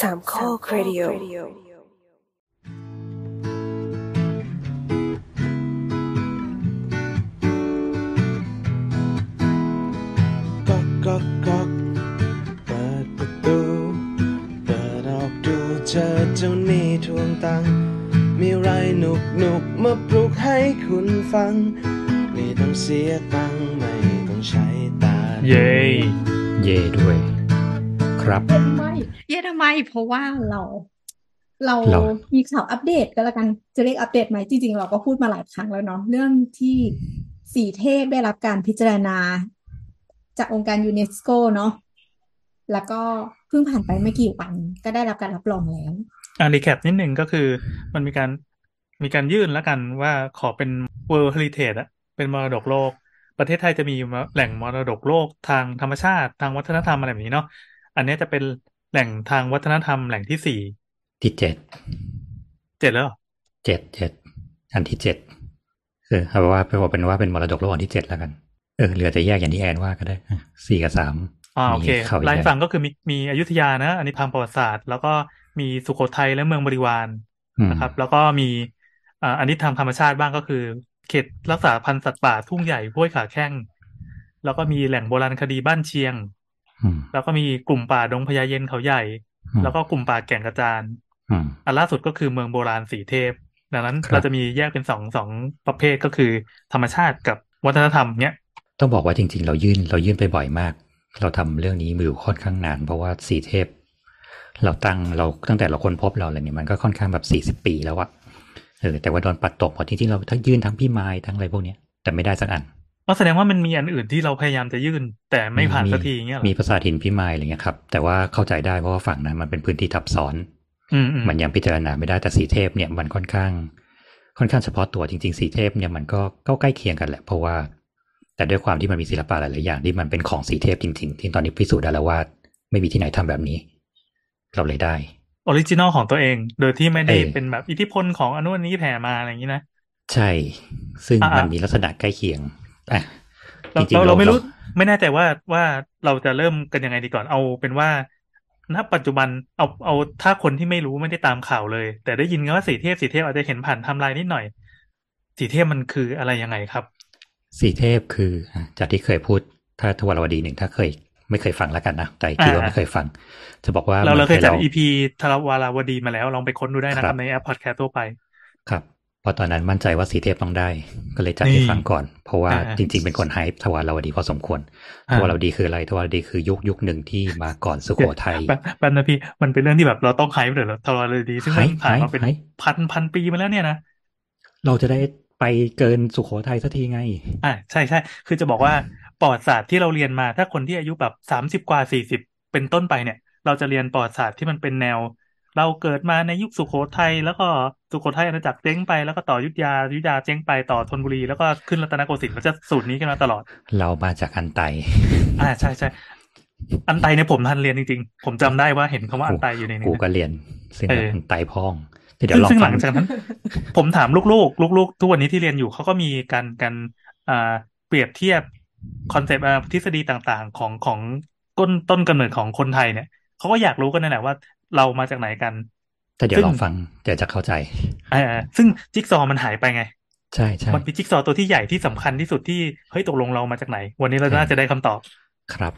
สามข้อครดิโอก๊อกก๊อกก๊อกเปิดประตูเปิดออกดูเจอเจ้าหนี้ทวงตังค์มีไรหนุกหนุกมาปลุกให้คุณฟัง ไม่ต้องเสียตังค์ไม่ต้องใช้ตา เย้เย่ด้วย ครับทำไม เย่ทำไมเพราะว่าเราเรา เรามีข่าวอัปเดตก็แล้วกันจะเรียกอัปเดตไหมจริงๆ เราก็พูดมาหลายครั้งแล้วเนาะเรื่องที่ศรีเทพได้รับการพิจารณา จากองค์การยูเนสโกเนาะแล้วก็เพิ่งผ่านไปไม่กี่วันก็ได้รับการรับรองแล้วอ่า recap นิดหนึ่งก็คือมันมีการมีการยื่นแล้วกันว่าขอเป็น World Heritage อะเป็นมรดกโลก ประเทศไทยจะมีแหล่งมรดกโลกทางธรรมชาติทางวัฒนธรรมอะไรแบบนี้เนาะอันนี้จะเป็น แหล่งทางวัฒนธรรมแหล่งที่สี่ที่เจ็ดเจ็ดแล้วเหรอเจ็ดเจ็ดอันที่เจ็ดคือเอาว่าไปบอกเป็นว่าเป็นมรดกโลกอันที่เจ็ดแล้วกันเออเหลือจะแยกอย่างที่แอนว่าก็ได้อะสี่กับสามอ่าโอเคมีข่าวไล่าแยให้กฟังก็คือมีมีอยุธยานะ อันนี้ทางประวัติศาสตร์ แล้วก็มีสุโขทัยและเมืองบริวารอืมนะครับ แล้วก็มีอ่าอันนี้ทางธรรมชาติบ้างก็คือ เขตรักษาพันธุ์สัตว์ป่าทุ่งใหญ่ห้วยขาแข้ง แล้วก็มีแหล่งโบราณคดีบ้านเชียงอืม แล้วก็มีกลุ่มป่าดงพญาเย็นเขาใหญ่อืมแล้วก็กลุ่มป่าแก่งกระจานอืมอันล่าสุดก็คือเมืองโบราณสีเทพ ดังนั้นครับเราจะมีแยกเป็นสองสองประเภทก็คือ ธรรมชาติกับวัฒนธรรมเนี้ย ต้องบอกว่าจริง ๆ เรายื่นเรายื่นไปบ่อยมาก เราทำเรื่องนี้มาอยู่ค่อนข้างนาน เพราะว่าสีเทพ เราตั้งเราตั้งแต่เราค้นพบเราอะไรเนี่ยมันก็ค่อนข้างแบบสี่สิบ40ปีแล้วอะเออแต่ว่าโดนปัดตกหมดจริงๆเราทั้งยื่นทั้งพี่ไม้ทั้งอะไรพวกเนี้ยแต่ไม่ได้สักอัน ก็แสดงว่ามันมีอันอื่นที่เราพยายามจะยื่น แต่ไม่ผ่านสักทีเงี้ยเหรอมีภาษาถิ่นพี่ไม้อะไรเงี้ยครับ แต่ว่าเข้าใจได้เพราะว่าฝั่งนั้นมันเป็นพื้นที่ทับซ้อนอืมอืมมันยังพิจารณาไม่ได้แต่สีเทพเนี่ยมันค่อนข้าง ค่อนข้างเฉพาะตัวจริง ๆ สีเทพเนี่ยมันก็ก็ใกล้เคียงกันแหละเพราะว่า แต่ด้วยความที่มันมีศิลปะหลายๆอย่างที่มันเป็นของศรีเทพจริง ๆ ที่ตอนนี้พิสูจน์ได้แล้วว่า ไม่มีที่ไหนทำแบบนี้ เราเลยได้ original ของตัวเอง โดยที่ไม่ได้เออเป็นแบบอิทธิพลของอนุอันนี้แผ่มาอะไรอย่างนี้นะ ใช่ ซึ่งอะมันมีลักษณะใกล้เคียง อะเราจริงเราๆเราไม่รู้ไม่แน่ใจว่าว่าเราจะเริ่มกันยังไงดีก่อนเอาเป็นว่าณปัจจุบันเอาเอาถ้าคนที่ไม่รู้ไม่ได้ตามข่าวเลย แต่ได้ยินกันว่าศรีเทพศรีเทพอาจจะเห็นผ่านไทม์ไลน์นิดหน่อย ศรีเทพมันคืออะไรยังไงครับ ศรีเทพคืออะจากที่เคยพูดถ้าทวารวดีหนึ่งถ้าเคย ไม่เคยฟังแล้วกันนะแต่คิดว่าอ่าไม่เคยฟัง จะบอกว่าเราเราเคยจัดหมือน EP ทารวาราวดีมาแล้วลองไปค้นดูได้นะคครัรับบในแอปพอดแคสต์ทั่วไปครับเพ ราะตอนนั้นมั่นใจว่าศรีเทพต้องได้ ก็เลยจัดให้นี่ฟังก่อน เพราะว่าอ่าจริง ๆ เป็นคน hype ทวารวดีพอสมควรอ่าทวารวดีคืออะไรทวารวดีคือยุคยุคหนึ่งที่มาก่อนสุโขทัยแบบแบบนะพี่มันเป็นเรื่องที่แบบเราต้อง hype เลยเหรอทวารวดีซึ่งมัน hype ผ่านมาเป็น hype พันพันปีมาแล้วเนี่ยนะเราจะได้ไปเกินสุโขทัยสักทีไงอ่าใช่ใช่คือจะบอกว่าประวัติศาสตร์ที่เราเรียนมาถ้าคนที่อายุแบบสามสิบกว่าสี่สิบเป็นต้นไปเนี่ย เราจะเรียนประวัติศาสตร์ที่มันเป็นแนว เราเกิดมาในยุคสุโขทัยแล้วก็สุโขทัยอาณาจักรเจ๊งไปแล้วก็ต่ออยุทธยาอยุธยาเจ๊งไปต่อธนบุรี แล้วก็ขึ้นรัตนโกสินทร์มันจะสูตรนี้กันมาตลอด เรามาจากอันไตอ่าใช่ใช่อันไตเนี่ยผมทันเรียนจริงๆ ผมจำได้ว่าเห็นคำว่าอันไตอยู่ในนี้กูนะก็เรียนซึ่งเอออันไตพองแต่เดี๋ยวลองซึ่งหฟัลังงจากนั้น ผมถามลูกๆลูกๆทุกวันนี้ที่เรียนอยู่เขาก็มีการการอ่าเปรียบเทียบคอนเซปต์ทฤษฎีต่างๆ ของของต้นต้นกำเนิดของคนไทยเนี่ยเขาก็อยากรู้กันนั่นแหละว่า เรามาจากไหนกันแต่เดี๋ยวซึ่งลองฟังเดี๋ยวจะเข้าใจอ่าซึ่งจิ๊กซอว์มันหายไปไง ใช่ใช่มันเป็นจิ๊กซอว์ตัวที่ใหญ่ที่สำคัญที่สุดที่เฮ้ยตกลงเรามาจากไหน วันนี้เราเออน่าจะได้คำตอบ ครับ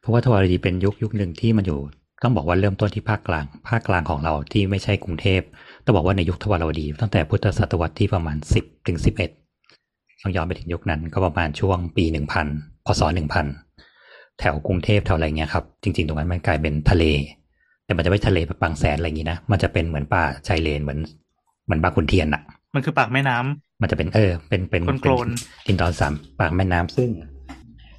เพราะว่าทวารวดีเป็นยุคยุคหนึ่งที่มันอยู่ต้องบอกว่าเริ่มต้นที่ภาคกลาง ภาคกลางของเราที่ไม่ใช่กรุงเทพต้องบอกว่าในยุคทวารวดี ตั้งแต่พุทธศตวรรษที่ประมาณสิบถึงสิบเอ็ดต้องย้อนไปถึงยุคนั้นก็ประมาณช่วงปีหนึ่งพันพศหนึ่งพันแถวกรุงเทพแถวอะไรเงี้ยครับ จริง ๆ ตรงนั้นมันกลายเป็นทะเล แต่มันจะไม่ทะเลแบบบางแสนอะไรอย่างงี้นะ มันจะเป็นเหมือนป่าชายเลนเหมือนเหมือนบางขุนเทียนอะมันคือปากแม่น้ำมันจะเป็นเออ เป็นเป็นโกลนๆดินดอนสามปากแม่น้ำซึ่ง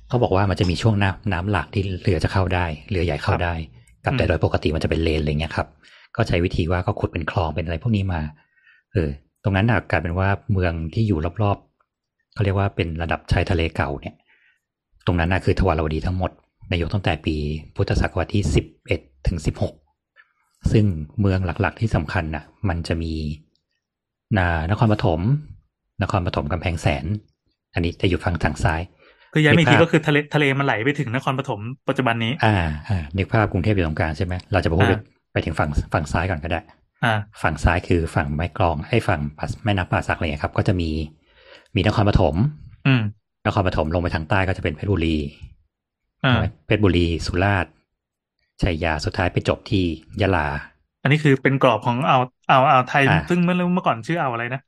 เขาบอกว่ามันจะมีช่วงน้ำน้ำหลากที่เรือจะเข้าได้เรือใหญ่เข้าได้ กับแต่โดยปกติมันจะเป็นเลนอะไรเงี้ยครับ ก็ใช้วิธีว่าก็ขุดเป็นคลองเป็นอะไรพวกนี้มา เออ ตรงนั้นน่ะกลายเป็นว่าเมืองที่อยู่รอบๆเขาเรียกว่าเป็นระดับชายทะเลเก่าเนี่ย ตรงนั้นน่ะคือทวารวดีทั้งหมด ในยุคตั้งแต่ปีพุทธศักราชที่สิบเอ็ด ถึงสิบหกซึ่งเมืองหลักๆที่สำคัญน่ะมันจะมีนานครปฐมนครปฐมกำแพงแสน อันนี้จะอยู่ฝั่งทางซ้าย คือย้ายมาอีกทีนึกภาพก็คือทะเลทะเลมันไหลไปถึงนครปฐมปัจจุบันนี้ อ่าอ่านึกภาพกรุงเทพอยู่ตรงกลางใช่ไหมเราจะพูดอ่าไปถึงฝั่งฝั่งซ้ายก่อนก็ได้ อ่า ฝั่งซ้ายคือฝั่งไม้กลองไอ้ฝั่งป่าแม่น้ำป่าสักอะไรเงี้ยครับ ก็จะมีมีนครปฐมอืมนครปฐมลงไปทางใต้ก็จะเป็นเพชรบุรีอ่าเพชรบุรีสุราษฎร์ ชัยยาสุดท้ายไปจบที่ยะลา อันนี้คือเป็นกรอบของอ่าวอ่าวอ่าวไทยอ่าซึ่งเมื่อเมื่อก่อนชื่ออ่าวอะไรนะ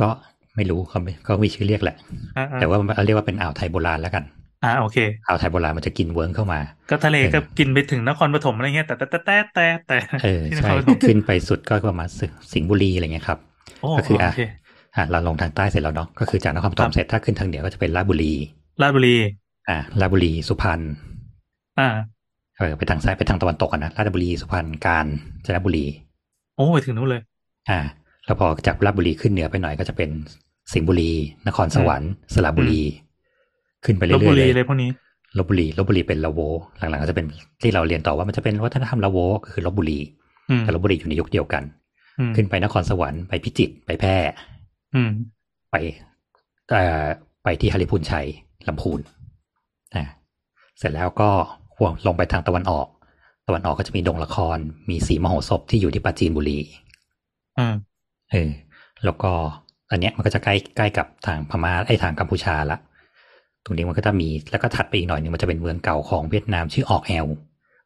ก็ไม่รู้เขาไม่เขามีชื่อเรียกแหละอ่าอ่าแต่ว่าเราเรียกว่าเป็นอ่าวไทยโบราณแล้วกัน อ่าโอเคอ่าวไทยโบราณมันจะกินเวิร์งเข้ามา ก็ทะเลเออก็กินไปถึงนครปฐมอะไรเงี้ยแต่แต่แต่แต่แต่แต่เออที่นใช่ครปฐมขึ้นไปสุดก็ประมาณสิสิงห์บุรีอะไรเงี้ยครับโอ้ก็คืออะโอเคอะเราลงทางใต้เสร็จแล้วเนาะก็คือจากนครปฐครัมบเสร็จถ้าขึ้นทางเหนือก็จะเป็นราชบุรีราชบุรี อะราชบุรีสุพรรณอ่า เออไปทางซ้ายไปทางตะวันตกอะนะราชบุรีสุพรรณกาญจนบุรี โอ้ไปถึงนู้นเลย อ่า แล้วพอจากราชบุรีขึ้นเหนือไปหน่อยก็จะเป็นสิงห์บุรี นครสวรรค์สระบุรี ขึ้นไปลเรื่บบุอยๆรีเลยเลยพวกนี้ลบบุรีลบบุรีเป็นละโว หลังๆก็จะเป็นที่เราเรียนต่อว่ามันจะเป็นวัฒนธรรมละโวก็คือลบบุรีอืมแต่ลบบุรีอยู่ในยุคเดียวกันอืมขึ้นไปนครสวรรค์ไปพิจิตรไปแพร่อืมไปเอ่อไปที่ฮาริพูนชัยลำพูนอ่าเสร็จแล้วก็ห่วง ลงไปทางตะวันออก ตะวันออกก็จะมีดงละคร มีสีมโหสพที่อยู่ที่ปราจีนบุรีอืมเออแล้วก็อันเนี้ยมันก็จะใกล้ใกล้กับทางพม่าไอ้ทางกัมพูชาละตรงนี้มันก็จะมีแล้วก็ถัดไปอีกหน่อยหนึงมันจะเป็นเมืองเก่าของเวียดนามชื่อออกแอล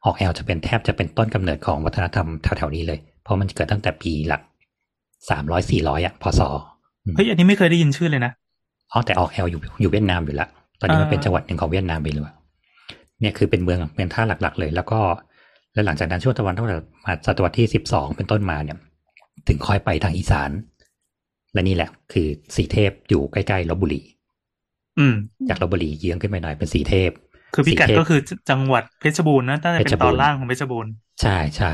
ออกแอลจะเป็นแทบจะเป็นต้นกำเนิดของวัฒนธรรมแถวๆนี้เลย เพราะมันเกิดตั้งแต่ปีหลักสามร้อยสี่ร้อยอะพศอืมเฮ้ยอันนี้ไม่เคยได้ยินชื่อเลยนะอ๋อแต่ออกแอลอยู่อยู่เวียดนามอยู่แล้วตอนนี้มันอ่าเป็นจังหวัดหนึ่งของเวียดนามไปเลย เนี่ยคือเป็นเมืองเป็นท่าหลักๆ เลย แล้วก็แล้วหลังจากนั้นช่วงตะวันตกมาศตวรรษที่สิบสองเป็นต้นมาเนี่ย ถึงค่อยไปทางอีสาน และนี่แหละ คือสีเทพอยู่ใกล้ๆลบบุรีอืม จากลบบุรีเยื้องขึ้นไปหน่อยเป็นสีเทพ คือพิกัดสีเทพก็คือจังหวัดเพชรบูรณ์นะตั้งแต่เพเป็ชรนบูตรณ์อนล่างของเพชรบูรณ์ใช่ใช่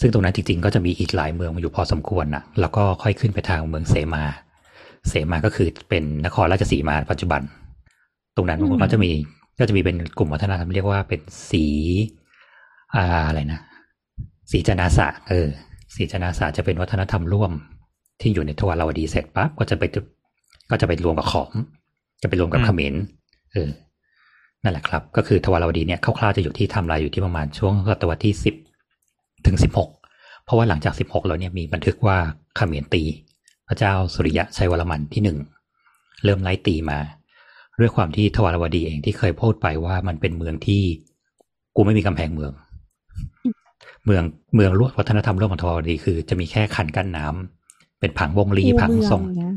ซึ่งตรงนั้นจริงๆ ก็จะมีอีกหลายเมืองอยู่พอสมควรนะแล้วก็ค่อยขึ้นไปทางเมืองเสมา เสมาก็คือเป็นนครราชสีมาปัจจุบัน ตรงนั้นอืมก็จะมี ก็จะมีเป็นกลุ่มวัฒนธรรมเรียกว่าเป็นสีอะไรนะ สีจนาสะเออสีจนาสะจะเป็นวัฒนธรรมร่วมที่อยู่ในทวารวดีเสร็จปั๊บก็จะไปก็จะไปรวมกับขอม จะไปรวมกับอืมเขมรเออนั่นแหละครับ ก็คือทวารวดีเนี่ยคร่าวๆจะอยู่ที่ไทำลายอยู่ที่ประมาณช่วงศตวรรษที่สิบถึงสิบหกเพราะว่าหลังจากสิบหกแล้วเนี่ยมีบันทึกว่าเขมรตี พระเจ้าสุริยะชัยวรมันที่หนึ่งเริ่มไล่ตีมา ด้วยความที่ทวารวดีเองที่เคยพูดไปว่ามันเป็นเมืองที่กูไม่มีกำแพงเมือง เมืองเมืองรวดวัฒนธรรมร่วมของทวารวดีคือ จะมีแค่คันกั้นน้ำเป็นผังวงลีคูผังเมืองทรงนะ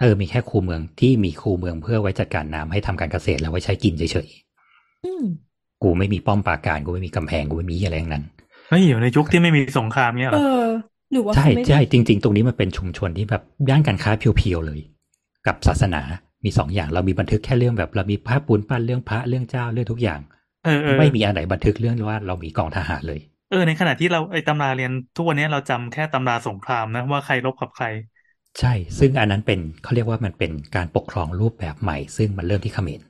เออมีแค่คูเมืองที่มีคูเมืองเพื่อไว้จัดการน้ำให้ทำการเกษตรแล้วไว้ใช้กินเฉยอืมๆกูไม่มีป้อมปราการกูไม่มีกำแพงกูไม่มีอะไรทั้งนั้นเฮ้ยอยู่ในยุคที่ไม่มีสงครามเนี่ยเหรเอออหรือว่าใช่เขาไม่ได้ใช่จริง ๆ ตรงนี้มันเป็นชุมชนที่แบบย่านการค้าเพียวๆเลย กับศาสนา มีสองอย่างเรามีบันทึกแค่เรื่องแบบ เรามีพระปูนปั้นเรื่องพระเรื่องเจ้าเรื่องทุกอย่างเออเออไม่มีอันไหนบันทึกเรื่องว่าเรามีกองทหารเลย เออในขณะที่เราไอ้ตำราเรียนทุกวันนี้เราจำแค่ตำราสงครามนะว่าใครรบกับใคร ใช่ ซึ่งอันนั้นเป็นเขาเรียกว่ามันเป็นการปกครองรูปแบบใหม่ ซึ่งมันเริ่มที่เขมร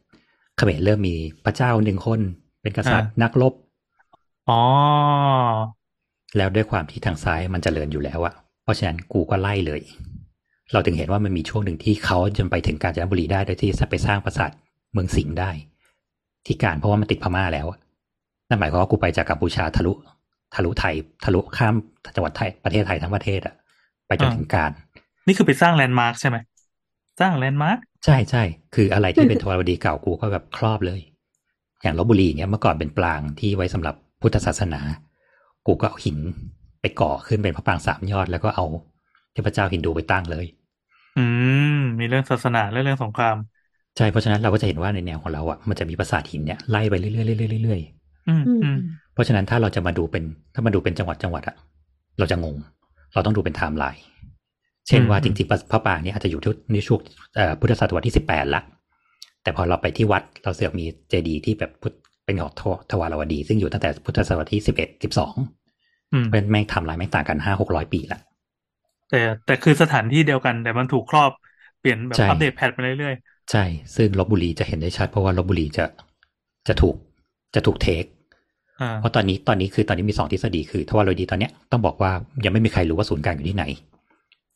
เขมรเริ่มมีพระเจ้าหนึ่งคน เป็นกษัตริย์นักรบอ๋อแล้วด้วยความที่ทางซ้ายมันจเจริญอยู่แล้วอะเพราะฉะนั้นกูก็ไล่เลย เราถึงเห็นว่ามันมีช่วงหนึ่งที่เขาจนไปถึงกาญจนบุรีได้โดยที่ไปสร้างปราสาทเมืองสิงห์ได้ ที่การเพราะว่ามันติดพม่าแล้วอะนั่นหมายความว่ากูไปจากกัมพูชาทะลุทะลุไทยทะลุข้ามจังหวัดไทยประเทศไทยทั้งประเทศอะไปจนอ่าถึงการ นี่คือไปสร้างแลนด์มาร์คใช่ไหมสร้างแลนด์มาร์คใช่ใช่คืออะไรที่เป็นทวารวดีเก่ากูก็แบบครอบเลย อย่างลพบุรีเนี่ยเมื่อก่อนเป็นปรางค์ที่ไว้สำหรับพุทธศาสนา กูก็เอาหินไปก่อขึ้นเป็นพระปรางค์สามยอด แล้วก็เอาเทพเจ้าฮินดูไปตั้งเลย อืม มีเรื่องศาสนาและเรื่องสงคราม ใช่เพราะฉะนั้นเราก็จะเห็นว่าในแนวของเราอะมันจะมีปราสาทหินเนี่ยไล่ไปเรื่อยๆเรื่อยๆเรื่อยอืมอืมอืมๆเพราะฉะนั้นถ้าเราจะมาดูเป็นถ้ามาดูเป็นจังหวัดจังหวัดอะเราจะงง เราต้องดูเป็นไทม์ไลน์เช่นว่าจริงๆพระปรางค์เนี่ยอาจจะอยู่ที่ในช่วงเอ่อพุทธศตวรรษที่สิบแปดละแต่พอเราไปที่วัดเราเสือกมีเจดีย์ที่แบบพุทธเป็นของทวทวารวดี ซึ่งอยู่ตั้งแต่พุทธศตวรรษที่สิบเอ็ดสิบสองอืมเป็นแม่งไทม์ไลน์แม่งต่างกันห้าหกร้อยปีละ แต่แต่คือสถานที่เดียวกัน แต่มันถูกครอบเปลี่ยนแบบใช่อัปเดต patch ไปเรื่อยใช่ ซึ่งลบบุรีจะเห็นได้ชัด เพราะว่าลบบุรีจะจะถูกจะถูกเทคๆอ่าเพราะตอนนี้ตอนนี้คือตอนนี้มีสองทฤษฎีคือทวารวดีตอนเนี้ยต้องบอกว่ายังไม่มีใครรู้ว่าศูนย์กลางอยู่ที่ไหน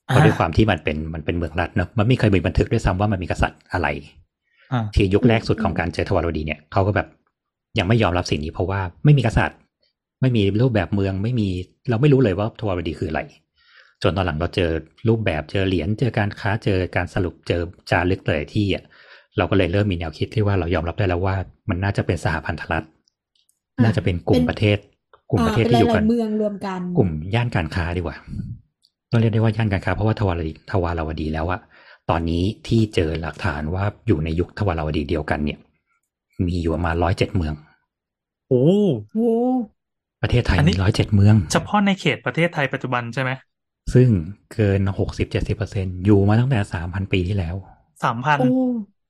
เพราะด้วยความที่มันเป็นมันเป็นเมืองรัฐเนอะมันไม่เคยมีบันทึกด้วยซ้ำว่ามันมีกษัตริย์อะไรอ่าที่ยุคแรกสุดของการเจอทวารวดีเนี่ยเขาก็แบบยังไม่ยอมรับสิ่งนี้เพราะว่าไม่มีกษัตริย์ ไม่มีรูปแบบเมืองไม่มีเราไม่รู้เลยว่าทวารวดีคืออะไร จนตอนหลังเราเจอรูปแบบเจอเหรียญเจอการค้าเจอการสรุปเจอจารึกหลายที่อะเราก็เลยเริ่มมีแนวคิดที่ว่าเรายอมรับได้แล้วว่ามันน่าจะเป็นสหพันธรัฐอะน่าจะเป็นกลุ่มเป็นประเทศ กลุ่มอ่าประเทศเป็นที่อยู่หกัลานยๆเมืองรวมกัน กลุ่มย่านการค้าดีกว่าต้องเรียกได้ว่าย่านการค้าเพราะว่าทวารวดีทวารวดีแล้วอะตอนนี้ที่เจอหลักฐานว่าอยู่ในยุคทวารวดีเดียวกันเนี่ย มีอยู่ประมาณร้อยเจ็ดเมืองโอ้โอ้ประเทศไทยอันนี้มีร้อยเจ็ดเมือง เฉพาะในเขตประเทศไทยปัจจุบันใช่ไหม ซึ่งเกินหกสิบเจ็ดสิบเปอร์เซ็นอยู่มาตั้งแต่สามพันปีที่แล้วสามพันโอ้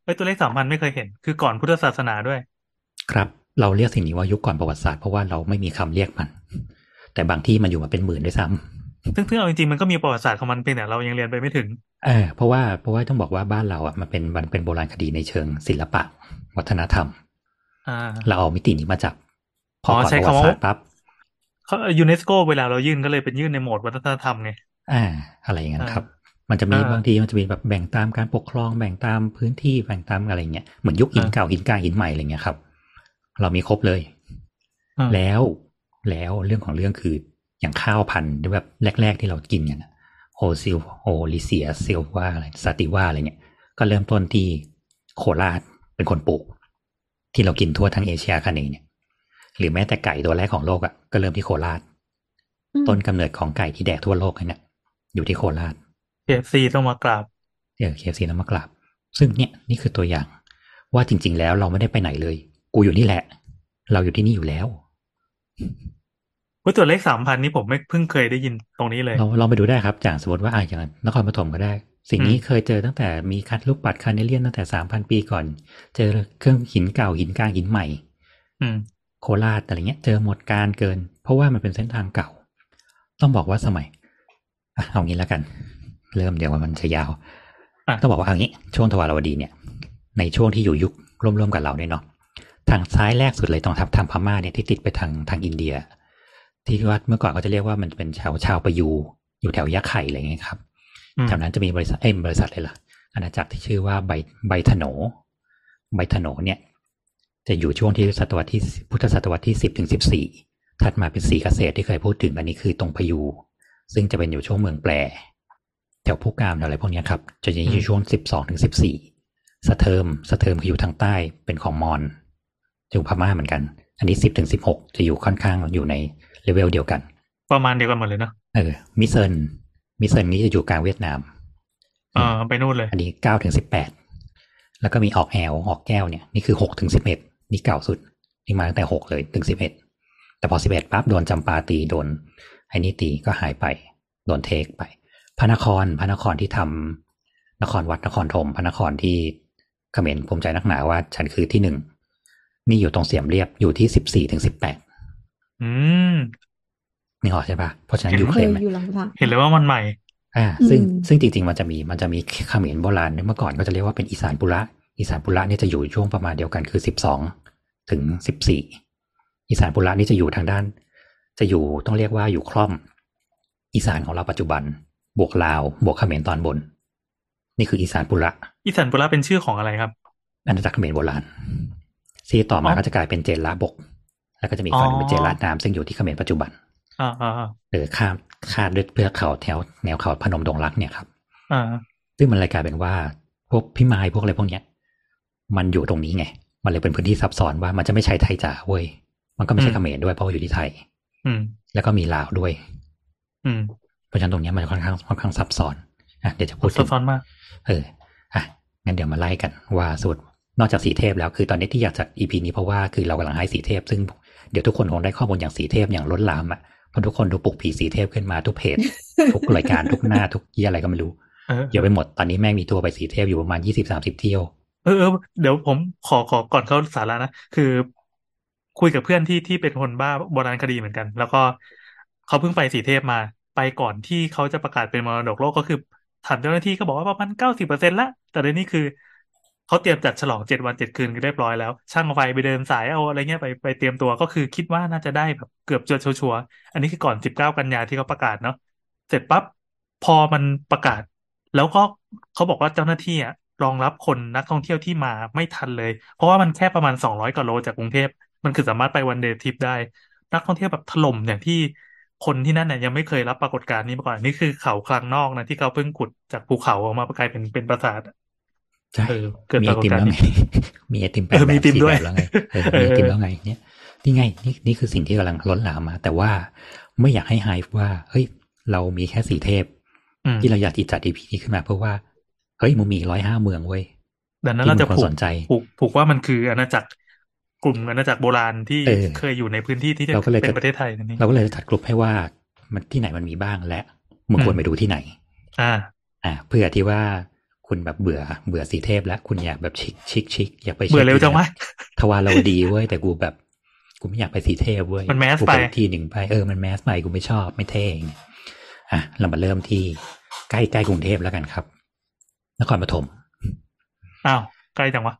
เอ้ยตัวเลขสามพันไม่เคยเห็น คือก่อนพุทธศาสนาด้วย ครับ เราเรียกสิ่งนี้ว่ายุคก่อนประวัติศาสตร์เพราะว่าเราไม่มีคำเรียกมัน แต่บางที่มันอยู่มาเป็นหมื่นด้วยซ้ำซึ่งซึ่งเอาจริงๆมันก็มีประวัติศาสตร์ของมันเพียงแต่เรายังเรียนไปไม่ถึงเออเพราะว่าเพราะว่าต้องบอกว่าบ้านเราอะมันเป็นมันเป็นโบราณคดีในเชิงศิลปะ วัฒนธรรมอ่าเราเอามิตินี้มาจับพออ๋อก่อนใช้คำว่าประวัคำว่าติศาสตร์ปั๊บ เขายูเนสโกเวลาเรายื่นก็เลยเป็นยื่นในโหมดวัฒนธรรมไงอ่า อะไรอย่างนั้นอ่าครับ มันจะมีอ่าบางทีมันจะมีแบบแบ่งตามการปกครองแบ่งตามพื้นที่แบ่งตามอะไรเงี้ยเหมือนยุคหินอ่าเก่าหินกลางหินใหม่อะไรเงี้ยครับ เรามีครบเลยอ่าแล้วแล้วเรื่องของเรื่องคืออย่างข้าวพันธุ์ที่แบบแรก ๆ ที่เรากินกันโอซิล Oryza ซิลว่าอะไร sativa อะไรเนี่ย ก็เริ่มต้นที่โคราชเป็นคนปลูก ที่เรากินทั่วทั้งเอเชียอาคเนย์เนี่ย หรือแม้แต่ไก่ตัวแรกของโลกอะ่ะก็เริ่มที่โคราชอืมต้นกำเนิดของไก่ที่แดกทั่วโลกเนี่ยอยู่ที่โคราช KFC ต้องมากราบเออ KFC ต้องมากราบ ซึ่งเนี่ยนี่คือตัวอย่าง ว่าจริง ๆ แล้วเราไม่ได้ไปไหนเลย กูอยู่นี่แหละ เราอยู่ที่นี่อยู่แล้วเฮ้ยตัวเลขสามพันนี่ผมไม่เพิ่งเคยได้ยินตรงนี้เลย เราลองไปดูได้ครับอย่างสมมติว่าอะอย่างนครปฐมก็ได้ สิ่งนี้อืมเคยเจอตั้งแต่มีคัดลูกปัดคาเนเลียนตั้งแต่สามพันปีก่อน เจอเครื่องหินเก่าหินกลางหินใหม่อืม โคราชอะไรเงี้ยเจอหมดการเกิน เพราะว่ามันเป็นเส้นทางเก่า ต้องบอกว่าสมัยอะเอางี้แล้วกัน เริ่มเดี๋ยวมันจะยาวอะต้องบอกว่าเอางี้ช่วงทวารวดีเนี่ย ในช่วงที่อยู่ยุคร่วมๆกับเราเนี่ยเนาะทางซ้ายแรกสุดเลยตรงทับทางพม่าเนี่ยที่ติดไปทางทางอินเดีย ที่ว่าเมื่อก่อนเขาจะเรียกว่ามันเป็นชาวชาวประยูอยู่แถวยะไข่อะไรเงี้ยครับอืมแถวนั้นจะมีบริษัทเอ้ยบริษัทเลยล่ะอาณาจักรที่ชื่อว่าใบใบถโหนใบถโหนเนี่ย จะอยู่ช่วงที่ศตวรรษที่พุทธศตวรรษที่สิบถึงสิบสี่ถัดมาเป็นสีเกษตรที่เคยพูดถึงอันนี้คือตรงพยู ซึ่งจะเป็นอยู่ช่วงเมืองแปรแถวผู้กามแถวอะไรพวกเนี้ยครับ จะอยู่ช่วงสิบสองถึงสิบสี่สะเทิมสะเทิมคืออยู่ทางใต้เป็นของมอญอยู่พม่าเหมือนกัน อันนี้สิบถึงสิบหกจะอยู่ค่อนข้างอยู่ในเลเวลเดียวกัน ประมาณเดียวกันหมดเลยเนอะเออหมีเซินหมีเซินนี้จะอยู่กลางเวียดนามเออไปนู่นเลย อันนี้เก้าถึงสิบแปดแล้วก็มีออกแอวออกแก้วเนี่ย นี่คือหกถึงสิบเอ็ด นี่เก่าสุดนี่มาตั้งแต่หกเลยถึงสิบเอ็ดแต่พอสิบเอ็ดปั๊บโดนจำปาตีโดนไอ้นี่ตีก็หายไป โดน take ไป พระนครพระนครที่ทำนครวัดนครธมพระนครที่เขมรภูมิใจนักหนาว่าฉันคือที่หนึ่งนี่อยู่ตรงเสียมเรียบอยู่ที่สิบสี่ถึงสิบแปดอืมนี่ออกใช่ปะเพราะฉะนั้นเห็นยูเคเครยนอยู่หลังเห็นเลยว่ามันใหม่ อ่า ซึ่งอืมซึ่งจริง ๆ มันจะมีมันจะมีเขมรโบราณเมื่อก่อนก็จะเรียกว่าเป็นอีสานปุระ อีสานปุระเนี่ยจะอยู่ช่วงประมาณเดียวกันคือสิบสองถึงสิบสี่อีสานปุระนี่จะอยู่ทางด้าน จะอยู่ต้องเรียกว่าอยู่คล่อม อีสานของเราปัจจุบัน บวกลาว บวกเขมรตอนบน นี่คืออีสานปุระ อีสันปุระเป็นชื่อของอะไรครับอาณาจักรเขมรโบราณซีต่อมาอ๋อก็จะกลายเป็นเจนลาบก แล้วก็จะมีฝั่งหนึ่งเป็นเจนลาดน้ำซึ่งอยู่ที่เขมรปัจจุบันอ่าอ่าอ่าเออข้ามคาดด้วยเพื่อกเขาแถวแนวเขาพนมดงรักเนี่ยครับอ่าซึ่งมันเลยกลายเป็นว่าพวกพี่ไม้พวกอะไรพวกเนี้ย มันอยู่ตรงนี้ไง มันเลยเป็นพื้นที่ซับซ้อนว่ามันจะไม่ใช่ไทยจ๋าเว้ย มันก็ไม่ใช่เขมรด้วยเพราะว่าอยู่ที่ไทย อืมแล้วก็มีลาวด้วย อืมเพราะฉะนั้นตรงเนี้ยมันค่อนข้างค่อนข้างซับซ้อนอะเดี๋ยวจะพูดซับซ้อนมาก เอออะงั้นเดี๋ยวมาไล่กันว่าสุดนอกจากสีเทพแล้วคือตอนนี้ที่อยากจัดอีพีนี้เพราะว่าคือเรากำลังให้สีเทพ ซึ่งเดี๋ยวทุกคนคงได้ข้อมูลอย่างสีเทพอย่างล้นหลามอะเพราะทุกคนดูปลุกผีสีเทพขึ้นมาทุกเพจ ทุกรายการทุกหน้าทุกยี่อะไรก็ไม่รู้เออเยอะไปหมดตอนนี้แม่งมีทัวร์ไปสีเทพอยู่ประมาณยี่สิบสามสิบเที่ยว เออเดี๋ยวผมขอขอก่อนเข้าสาระนะ คือ คุยกับเพื่อนที่ที่เป็นคนบ้าโบราณคดีเหมือนกัน แล้วก็เขาเพิ่งไปสีเทพมา ไปก่อนที่เขาจะประกาศเป็นมรดกโลกก็คือถามเจ้าหน้าที่ก็บอกว่าประมาณเก้าสิบเปอร์เซ็นต์ละ แต่ในนี้คือเขาเตรียมจัดฉลองเจ็ดวันเจ็ดคืนกันเรียบร้อยแล้ว ช่างไฟไปเดินสายเอาอะไรเงี้ยไปไปเตรียมตัวก็คือคิดว่าน่าจะได้แบบเกือบจะชัวร์อันนี้คือก่อนสิบเก้ากันยาที่เขาประกาศเนาะเสร็จปั๊บพอมันประกาศ แล้วก็เขาบอกว่าเจ้าหน้าที่อะ รองรับคนนักท่องเที่ยวที่มาไม่ทันเลย เพราะว่ามันแค่ประมาณสองร้อยกว่าโลจากกรุงเทพมันคือสามารถไปวันเดย์ทริปได้แนักท่องเที่ยวแบบถล่มอย่างที่คนที่นั่นเนี่ยยังไม่เคยรับปรากฏการณ์นี้มาก่อนนี่คือเขาคลังนอกนะที่เขาเพิ่งขุดจากภูเขาออกมากลายเป็นเป็นปราสาทอะใช่เออเกิดมีปไอรากฏติมการแล้วณ์ไงนี้มีไอติมแปเอดอแบมีบติมสี่ด้วยแบบแล้วไงเออมีไอติมแล้วไงเนี่ยนี่ไงนี่นี่คือสิ่งที่กำลังล้นหลามมา แต่ว่าไม่อยากให้ไฮฟ์ว่า เฮ้ย เรามีแค่สี่เทพอืมที่เราอยากที่จัด EP นี้ขึ้นมา เพราะว่า เฮ้ยมันมีร้อยห้าเมืองเว้ยดังนั้นที่เราจะมีคนผูกสนใจผูกผูกว่ามันคืออาณาจักรกลุ่มอาณาจักรโบราณที่เออเคยอยู่ในพื้นที่ที่เราก็เลยเป็จะนประเทศไทยนั่นนี่เราก็เลยจัดกลุ่มให้ว่ามันที่ไหนมันมีบ้างและมึงควรไปดูที่ไหน อ่า อ่า เพื่อที่ว่าคุณแบบเบื่อเบื่อสีเทพแล้วคุณอยากแบบชิคชิคชิคอยากไปเบื่อเร็วจังวะทวารเราดีเว้ยแต่กูแบบกูไม่อยากไปสีเทพเว้ยมันแมสกูไปอีกที่หนึ่งไปเออมันแมสไปกูไม่ชอบไม่เท่อย่างเงี้ยอะเรามาเริ่มที่ใกล้ใกล้กรุงเทพแล้วกันครับ นครปฐมอ้าวใกล้จังวะ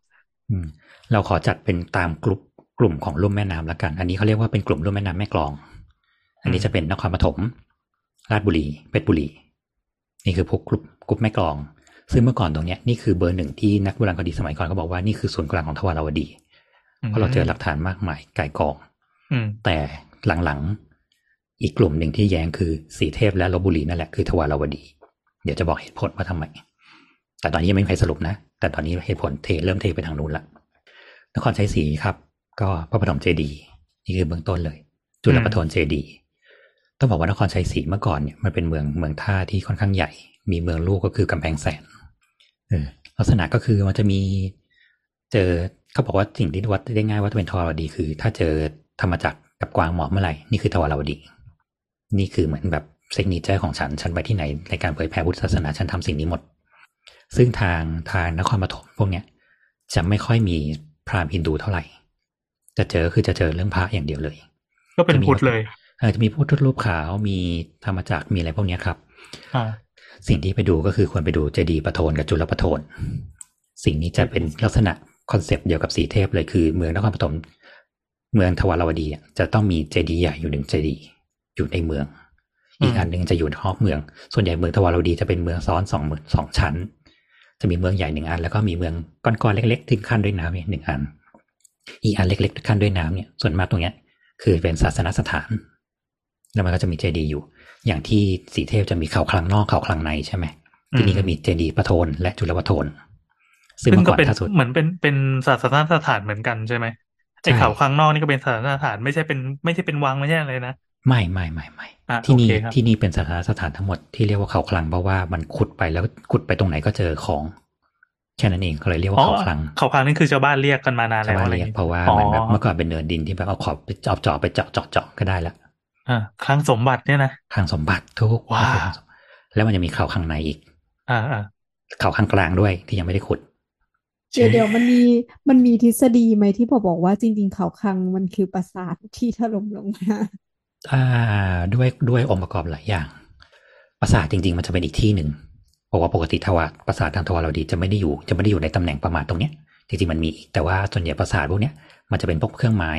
อืมเราขอจัดเป็นตามกลุ่มกลุ่มของลุ่มแม่น้ำแล้วกัน อันนี้เขาเรียกว่าเป็นกลุ่มลุ่มแม่น้ำแม่กลอง อันนี้จะเป็นนครปฐมราชบุรีเพชรบุรี นี่คือพวกกลุ่มกลุ่มแม่กลอง ซึ่งเมื่อก่อนตรงเนี้ยนี่คือเบอร์หนึ่งที่นักโบราณคดีสมัยก่อนเขาบอกว่านี่คือศูนย์กลางของทวารวดี เพราะเราเจอหลักฐานมากมายไก่กองอืมแต่หลังๆอีกกลุ่มหนึ่งที่แย้งคือสีเทพและลบบุรีนั่นแหละคือทวารวดี เดี๋ยวจะบอกเหตุผลว่าทำไม แต่ตอนนี้ยังไม่มีใครสรุปนะ แต่ตอนนี้เหตุผลเทเริ่มเทไปทางนู้นละนครชัยศรีครับ ก็พระปฐมเจดีย์นี่คือเบื้องต้นเลย จุลปทนเจดีย์ต้องบอกว่านครชัยศรีเมื่อก่อนเนี่ยมันเป็นเมืองเมืองท่าที่ค่อนข้างใหญ่ มีเมืองลูกก็คือกำแพงแสนเออลักษณะก็คือมันจะมีเจอเขาบอกว่าสิ่งที่วัดได้ง่ายว่าเป็นทวารวดีคือ ถ้าเจอธรรมจักรกับกวางหมอบเมื่อไหร่นี่คือทวารวดี นี่คือเหมือนแบบเซกนิเจอร์ของฉัน ฉันไปที่ไหนในการเผยแผ่พุทธศาสนาฉันทำสิ่งนี้หมด ซึ่งทางทางนครปฐมพวกเนี้ยจะไม่ค่อยมีพราหมณ์ฮินดูเท่าไหร่ จะเจอคือจะเจอเรื่องพระอย่างเดียวเลย ก็เป็นพุทธเลยเออจะมีพุทธรูปขาวมีธรรมจักรมีอะไรพวกเนี้ยครับอ่าสิ่งที่ไปดูก็คือควรไปดูเจดีย์ประโทนกับจุลประโทนสิ่งนี้จะเป็นลักษณะ concept เดียวกับศรีเทพเลยคือเมืองนครปฐมเมืองทวารวดีอะจะต้องมีเจดีย์ใหญ่อยู่หนึ่งเจดีย์อยู่ในเมือง อีกอันหนึ่งจะอยู่นอกเมือง ส่วนใหญ่เมืองทวารวดีจะเป็นเมืองซ้อนสองเมืองสองชั้น จะมีเมืองใหญ่หนึ่งอัน แล้วก็มีเมืองก้อนๆเล็กๆที่คั่นด้วยน้ำเนี่ยหนึ่งอัน อีกอันเล็กๆที่คั่นด้วยน้ำเนี่ยส่วนมากตรงเนี้ย คือเป็นศาสนสถาน แล้วมันก็จะมีเจดีย์อยู่ อย่างที่สีเทพจะมีเขาคลังนอกเขาคลังในใช่ไหมที่นี่ก็มีเจดีย์ปะโทนและจุลปะโทนซึ่งซึ่งเมื่อก็ก่อนเป็นถ้าสุดเหมือนเป็นเป็นศาสนสถานเหมือนกันใช่ไหมใช่ไอ้เขาข้างนอกนี่ก็เป็นศาสนสถานไม่ใช่เป็นไม่ใช่เป็นวังไม่ใช่อะไรนะ ไม่ไม่ไม่ไม่อะที่นี่โอเคครับที่นี่เป็นสถานสถานทั้งหมดที่เรียกว่าเขาคลังเพราะว่ามันขุดไปแล้วขุดไปตรงไหนก็เจอของแค่นั้นเองก็เลยเรียกว่าอ๋อเขาคลังเขาคลังนี่คือชาวบ้านเรียกกันมานานชาวแล้วบ้านอะไรเรียกงี้เพราะว่าอ๋อมันแบบเมื่อก่อนเป็นเนินดินที่แบบเอาขอบไปเจาะเจาะไปเจาะเจาะเจาะก็ได้ละอ่าคลังสมบัติเนี่ยนะคลังสมบัติทุกว้าวแล้วมันจะมีเขาข้างในอีก อ่าอ่าเขาข้างกลางด้วยที่ยังไม่ได้ขุดเดี๋ยวเดี๋ยวมันมีมันมีทฤษฎีไหมที่บอกบอกว่าจริง ๆ เขาคังมันคือปราสาทที่ถล่มลงมา อ่าด้วยด้วยองค์ประกอบหลายอย่างปราสาทจริง ๆ มันจะเป็นอีกที่หนึ่งเพราะว่าปกติทวารปราสาททางทวารวดีจะไม่ได้อยู่ จะไม่ได้อยู่ในตำแหน่งประมาณตรงเนี้ยจริงๆมันมีอีกแต่ว่าส่วนใหญ่ปราสาทพวกเนี้ยมันจะเป็นพวกเครื่องไม้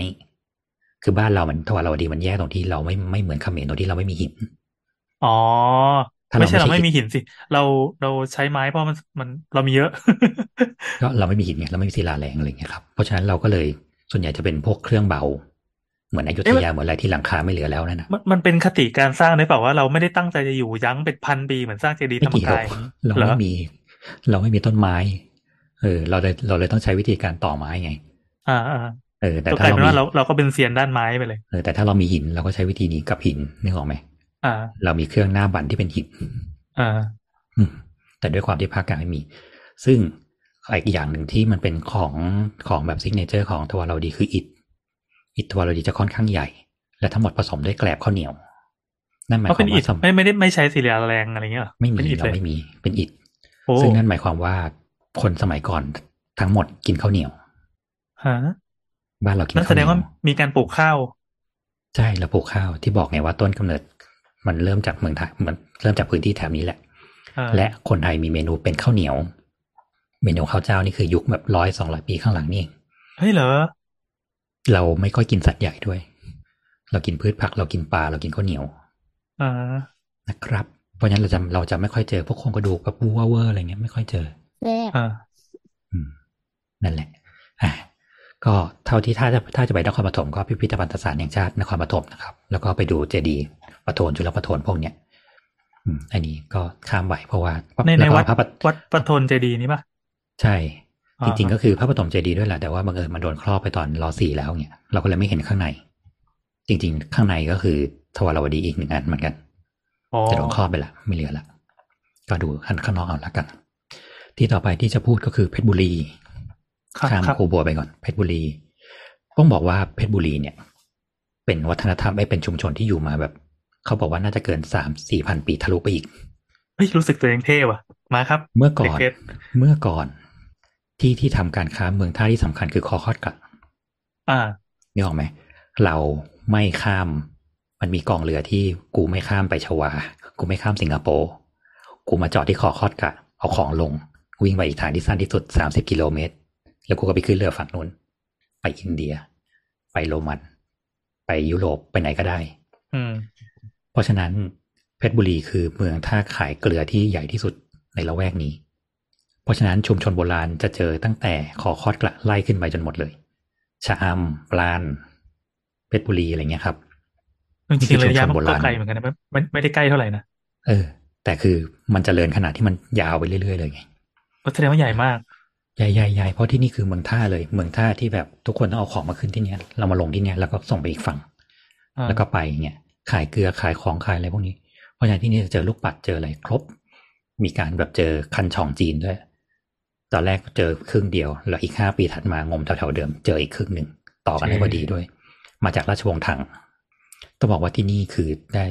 คือบ้านเรามันทวารวดีมันแย่ตรงที่เราไม่ไม่เหมือนเขมรตรงที่เราไม่มีหินอ๋อถ้าเราไม่ใช่เราไม่ไม่ใช่มีหินสิ เราเราใช้ไม้เพราะมันมันเรามีเยอะ ก็เราไม่มีหินไงเราไม่มีศิลาแรงอะไรอย่างเงี้ยครับเพราะฉะนั้นเราก็เลยส่วนใหญ่จะเป็นพวกเครื่องเบา เหมือนอยุธเอ๊ะมันยาเหมือนอะไรที่หลังคาไม่เหลือแล้วนั่นนะมันมันเป็นคติการสร้างได้เปล่าว่าเราไม่ได้ตั้งใจจะอยู่ยั้งเป็นพันปีเหมือนสร้างเจดีย์ธไม่รรมเกี่ยวกายเราเหรอไม่มี เราไม่มีต้นไม้ เออ เราเลยเราเลยต้องใช้วิธีการต่อไม้ไง อ่าอ่าเออ แต่ก็กถ้าลายเราเป็นมีว่าเราเราก็เป็นเซียนด้านไม้ไปเลยเออแต่ถ้าเรามีหินเราก็ใช้วิธีนี้กับหินนึกออกไหมอ่า เรามีเครื่องหน้าบันที่เป็นหินอ่าอืมแต่ด้วยความที่ภาคกลางไม่มี ซึ่งอีกอย่างหนึ่งที่มันเป็นของของแบบซิกเนเจอร์ของทวารวดีคืออิฐ อิฐทวารวดีจะค่อนข้างใหญ่ และทั้งหมดผสมด้วยแกลบข้าวเหนียว นั่นหมายก็คเป็วานมอิฐว่าสมไม่ไม่ได้ไม่ใช้ศิลาแรงอะไรเงี้ยเหรอไม่มีเป็นอิฐเราเลยไม่มีเป็นอิฐโอ้ซึ่งนั่นหมายความว่าคนสมัยก่อนทั้งหมดกินข้าวเหนียวฮะบ้านเรากินนั่นข้าแสวเหดนีงยวว่ามีการปลูกข้าว ใช่เราปลูกข้าวที่บอกไงว่าต้นกำเนิด มันเริ่มจากเมืองไทยมันเริ่มจากพื้นที่แถบนี้แหละอ่าและคนไทยมีเมนูเป็นข้าวเหนียว เมนูข้าวเจ้านี่คือยุคแบบร้อยสองร้อยปีข้างหลังนี่เองเฮ้ยเหรอ เราไม่ค่อยกินสัตว์ใหญ่ด้วย เรากินพืชผัก เรากินปลาเรากินข้าวเหนียวอ่านะครับ เพราะฉะนั้นเราจะเราจะไม่ค่อยเจอพวกโครงกระดูกแบบวัวเวอร์อะไรเงี้ยไม่ค่อยเจอแซ่บอ่าอืมนั่นแหละอะก็เท่าที่ถ้าจะถ้าจะไปนครปฐมก็พิพิธภัณฑ์สถานแห่งชาตินครปฐมนะครับ แล้วก็ไปดูเจดีย์ปะโทนจุลปะโทนพวกเนี้ยอืมอันนี้ก็ข้ามไหวเพราะว่าในในแล้ก็วัดพระปะวัดประทนเจดีย์นี้ปะใช่อ่า จริงๆก็คือพระปฐมเจดีย์ด้วยแหละแต่ว่าบังเอิญมันโดนครอบไปตอนรอสี่แล้วเนี่ยเราก็เลยไม่เห็นข้างใน จริง ๆ ข้างในก็คือทวารวดีอีกหนึ่งอันเหมือนกันอ๋อจะโดนครอบไปละไม่เหลือละก็ดูข้างข้างนอกเอาละกัน ที่ต่อไปที่จะพูดก็คือเพชรบุรีครับข้ามครับครูบัวไปก่อนเพชรบุรีต้องบอกว่าเพชรบุรีเนี่ย เป็นวัฒนธรรมไอ้เป็นชุมชนที่อยู่มาแบบ เขาบอกว่าน่าจะเกินสามสี่พันปีทะลุไปอีกเฮ้ยรู้สึกตัวเองเท่ว่ะมาครับ เมื่อก่อนเด็กเมื่อก่อน ที่ที่ทำการค้าเมืองท่าที่สำคัญคือคอคอดกะอ่านี่ออกไหม เราไม่ข้าม มันมีกองเรือที่กูไม่ข้ามไปชวา กูไม่ข้ามสิงคโปร์ กูมาจอดที่คอคอดกะ เอาของลง วิ่งไปอีกทางที่สั้นที่สุดสามสิบกิโลเมตร แล้วกูก็ไปขึ้นเรือฝั่งนู้น ไปอินเดีย ไปโรมัน ไปยุโรป ไปไหนก็ได้ อืม เพราะฉะนั้นเพชรบุรีคือเมืองท่าขายเกลือที่ใหญ่ที่สุดในละแวกนี้ เพราะฉะนั้นชุมชนโบราณจะเจอตั้งแต่ขอคอดกระไล่ขึ้นไปจนหมดเลย ชะอำปลานเพชรบุรีอะไรเงี้ยครับจริงๆระยะมันชุมชนโบก็ราณไกลเหมือนกันนะไม่ไม่ไม่ได้ใกล้เท่าไหร่นะเออ แต่คือมันเจริญขนาดที่มันยาวไปเรื่อยๆเลยไงก็แสดงว่าใหญ่มากใหญ่ใหญ่ใหญ่เพราะที่นี่คือเมืองท่าเลย เมืองท่าที่แบบทุกคนต้องเอาของมาขึ้นที่เนี้ย เรามาลงที่เนี้ยแล้วก็ส่งไปอีกฝั่งอ่าแล้วก็ไปเงี้ยขายเกลือขายของขายอะไรพวกนี้ เพราะฉะนั้นที่นี่จะเจอลูกปัดเจออะไรครบ มีการแบบเจอคันช่องจีนด้วย ตอนแรกเจอครึ่งเดียว แล้วอีกห้าปีถัดมางมแถวๆเดิม เจออีกครึ่งหนึ่งต่อกันได้พอดีด้วย มาจากราชวงศ์ถังต้องบอกว่าที่นี่คือได้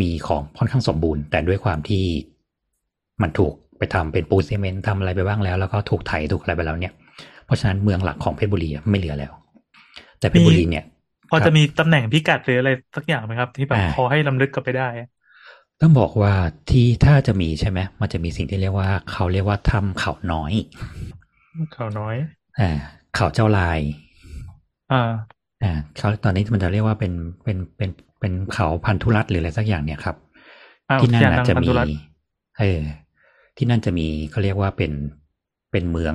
มีของค่อนข้างสมบูรณ์ แต่ด้วยความที่มันถูกไปทำเป็นปูนซีเมนต์ทำอะไรไปบ้างแล้ว แล้วก็ถูกไถถูกอะไรไปแล้วเนี่ย เพราะฉะนั้นเมืองหลักของเพชรบุรีอะไม่เหลือแล้ว แต่เพชรบุรีเนี่ยพอครับจะมีตำแหน่งพิกัดหรืออะไรสักอย่างไหมครับ ที่แบบอ่าพอให้ลำลึกกลับไปได้ ต้องบอกว่าที่ถ้าจะมีใช่ไหมมันจะมีสิ่งที่เรียกว่า เขาเรียกว่าถ้ำเขาน้อย เขาน้อยอ่าเขาเจ้าลายอ่าอ่าเขาตอนนี้มันจะเรียกว่าเป็นเป็นเป็นเป็นเขาพันธุรัตน์หรืออะไรสักอย่างเนี่ยครับอ่าที่นั่นอุทยานอาจจะนางพันมีธุรัตน์เออที่นั่นจะมีเขาเรียกว่าเป็นเป็นเมือง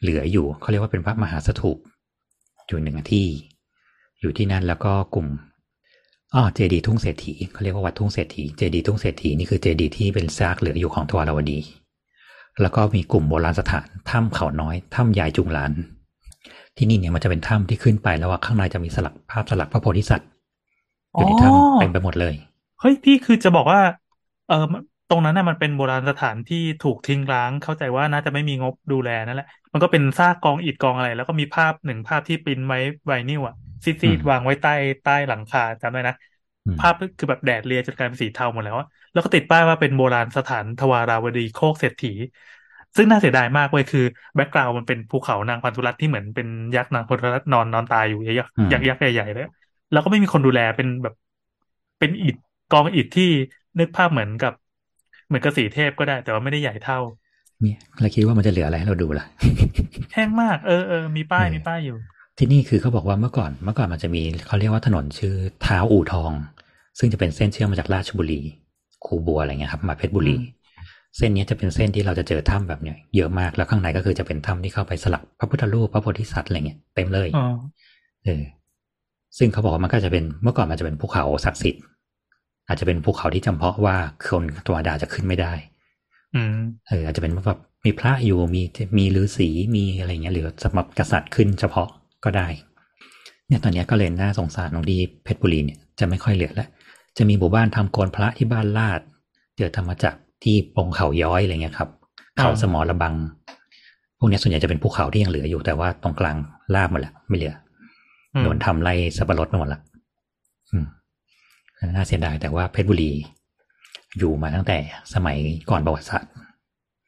เหลืออยู่เขาเรียกว่าเป็นพระมหาสถูปอยู่หนึ่งที่ อยู่ที่นั่นแล้วก็กลุ่ม อ๋อเจดีทุ่งเศรษฐีเขาเรียกว่าวัดทุ่งเศรษฐีเจดีทุ่งเศรษฐีนี่คือเจดีที่เป็นซากเหลืออยู่ของทวารวดี แล้วก็มีกลุ่มโบราณสถานถ้ำเขาน้อยถ้ำยายจุงหลาน ที่นี่เนี่ยมันจะเป็นถ้ำที่ขึ้นไปแล้วว่าข้างในจะมีสลักภาพสลักพระโพธิสัตว์อยู่ในถ้ำเต็มไปหมดเลยเฮ้ยพี่คือจะบอกว่า เออมันตรงนั้นน่ะมันเป็นโบราณสถานที่ถูกทิ้งร้าง เข้าใจว่าน่าจะไม่มีงบดูแลนั่นแหละ มันก็เป็นซากกองอิฐกองอะไร แล้วก็มีภาพหนึ่งภาพที่ปริ้นไว้ไวนิลอะ ซีอืดมๆวางไว้ใต้ใต้หลังคาจำได้นะอืมภาพคือแบบแดดเลียจนกลายเป็นสีเทาหมดแล้วอะแล้วก็ติดป้ายว่าเป็นโบราณสถานทวารวดีโคกเศรษฐี ซึ่งน่าเสียดายมากเว้ยคือ background มันเป็นภูเขานางพันธุรัตน์ที่เหมือนเป็นยักษ์นางพันธุรัตน์นอนนอนตายอยู่ยักษ์อืมยักษ์ยักษ์ใหญ่ๆเลยแล้วก็ไม่มีคนดูแลเป็นแบบ เป็นอิฐกองอิฐที่นึกภาพเหมือนกับ เหมือนกับสีเทพก็ได้ แต่ว่าไม่ได้ใหญ่เท่า เนี่ยเราคิดว่ามันจะเหลืออะไรให้เราดูล่ะแห้งมากเออเออมีป้ายเออมีป้ายอยู่ ที่นี่คือเขาบอกว่าเมื่อก่อนเมื่อก่อนมันจะมีเขาเรียกว่าถนนชื่อเท้าอู่ทอง ซึ่งจะเป็นเส้นเชื่อมมาจากราชบุรี คูบัวอะไรเงี้ยครับ มาเพชรบุรีอืมเส้นเนี้ยจะเป็นเส้นที่เราจะเจอถ้ำแบบเนี้ยเยอะมากแล้วข้างในก็คือจะเป็นถ้ำที่เข้าไปสลักพระพุทธรูปพระโพธิสัตว์อะไรเงี้ยเต็มเลยอ๋อเออซึ่งเขาบอกว่ามันก็จะเป็นเมื่อก่อนมันจะเป็นภูเขาศักดิ์สิทธิ์ อาจจะเป็นภูเขาที่จำเพาะว่าคนธรรมดาจะขึ้นไม่ได้ อืมเอออาจจะเป็นแบบมีพระอยู่มีมีฤาษีมีอะไรเงี้ยหรือสำหรับกษัตริย์ขึ้นเฉพาะ ก็ได้เนี่ยตอนเนี้ยก็เลยน่าสงสารตรงที่เพชรบุรีเนี่ยจะไม่ค่อยเหลือแล้วจะมีหมู่บ้านทำโกนพระที่บ้านลาดเจอธรรมจักรที่ปงเขาย้อยอะไรเงี้ยครับ เขาอ่าสมอระบัง พวกเนี้ยส่วนใหญ่จะเป็นภูเขาที่ยังเหลืออยู่แต่ว่าตรงกลางลาบหมดแล้วไม่เหลืออืมโดนทำไล่สับปะรดไปหมดละอืมน่าเสียดายแต่ว่าเพชรบุรี อยู่มาตั้งแต่สมัยก่อนประวัติศาสตร์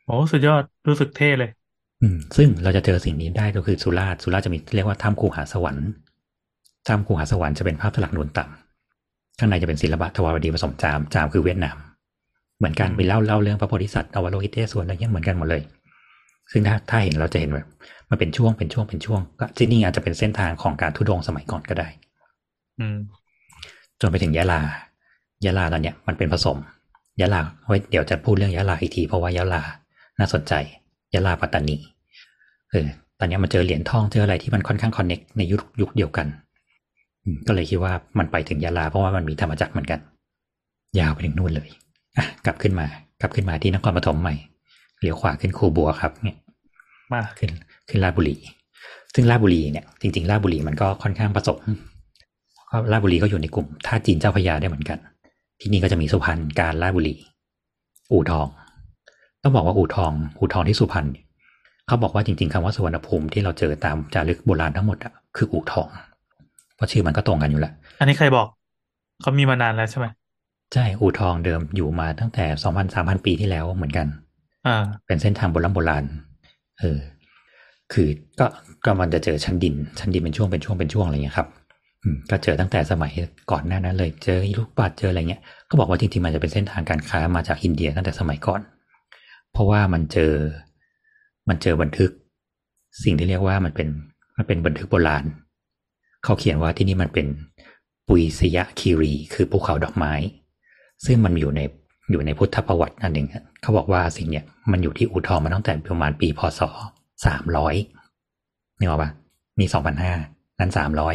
โอ้สุดยอดรู้สึกเท่เลยอืม ซึ่งเราจะเจอสิ่งนี้ได้ก็คือสุราษฎร์สุราษฎร์จะมีเรียกว่าถ้ำคูหาสวรรค์ถ้ำคูหาสวรรค์จะเป็นภาพสลักนูนต่ำข้างในจะเป็นศิลปะทวารวดีผสมจามจามคือเวียดนาม เหมือนกันอืมไปเล่าเล่าเรื่องพระโพธิสัตว์อวโลกิเตศวนอะไรเงี้ยเหมือนกันหมดเลย ซึ่งถ้าถ้าเห็นเราจะเห็นแบบมันเป็นช่วงเป็นช่วงเป็นช่วงก็ที่นี่อาจจะเป็นเส้นทางของการทุดงค์สมัยก่อนก็ได้ อืมจนไปถึงยะลายะลาตอนเนี้ยมันเป็นผสมยะลาไว้เดี๋ยวจะพูดเรื่องยะลาอีกทีเพราะว่ายะลาน่าสนใจ ยะลาปัตตานีเออตอนนี้มันเจอเหรียญทองเจออะไรที่มันค่อนข้างคอนเน็กในยุคยุคเดียวกันอืมก็เลยคิดว่ามันไปถึงยะลาเพราะว่ามันมีธรรมจักรเหมือนกัน ยาวไปถึงนู่นเลยอะกลับขึ้นมากลับขึ้นมาที่นครปฐมใหม่เลี้ยวขวาขึ้นคูบัวครับเนี่ยมาขึ้นขึ้นราชบุรี ซึ่งราชบุรีเนี่ยจริงๆราชบุรีมันก็ค่อนข้างผสมเพราะราชบุรีก็อยู่ในกลุ่มท่าจีนเจ้าพระยาได้เหมือนกัน ที่นี่ก็จะมีสุพรรณการราชบุรี อู่ทอง ต้องบอกว่าอู่ทองอู่ทองที่สุพรรณเนี่ยเขาบอกว่าจริง ๆคำว่าสุวรรณภูมิที่เราเจอตามจารึกโบราณทั้งหมดอะคืออู่ทอง เพราะชื่อมันก็ตรงกันอยู่แล้วอันนี้ใครบอกเขามีมานานแล้วใช่ไหมใช่อู่ทองเดิมอยู่มาตั้งแต่สองพันสามพันปีที่แล้วเหมือนกัน อ่า เป็นเส้นทางโบราณโบราณเออคือก็ก็มันจะเจอชั้นดิน ชั้นดินเป็นช่วงเป็นช่วงเป็นช่วงอะไรเงี้ยครับอืมก็เจอตั้งแต่สมัยก่อนหน้านั้นเลย เจอลูกปัดเจออะไรเงี้ย ก็บอกว่าจริงๆมันจะเป็นเส้นทางการค้ามาจากอินเดียตั้งแต่สมัยก่อน เพราะว่ามันเจอ มันเจอบันทึก สิ่งที่เรียกว่ามันเป็นมันเป็นบันทึกโบราณ เขาเขียนว่าที่นี่มันเป็นปุยสยะคีรี คือภูเขาดอกไม้ ซึ่งมันอยู่ในอยู่ในพุทธประวัตินั่นเองครับเขาบอกว่าสิ่งเนี้ยมันอยู่ที่อู่ทองมาตั้งแต่ประมาณปีพศสามร้อยนี่หรอกปะนี่สองพันห้านั้นสามร้อย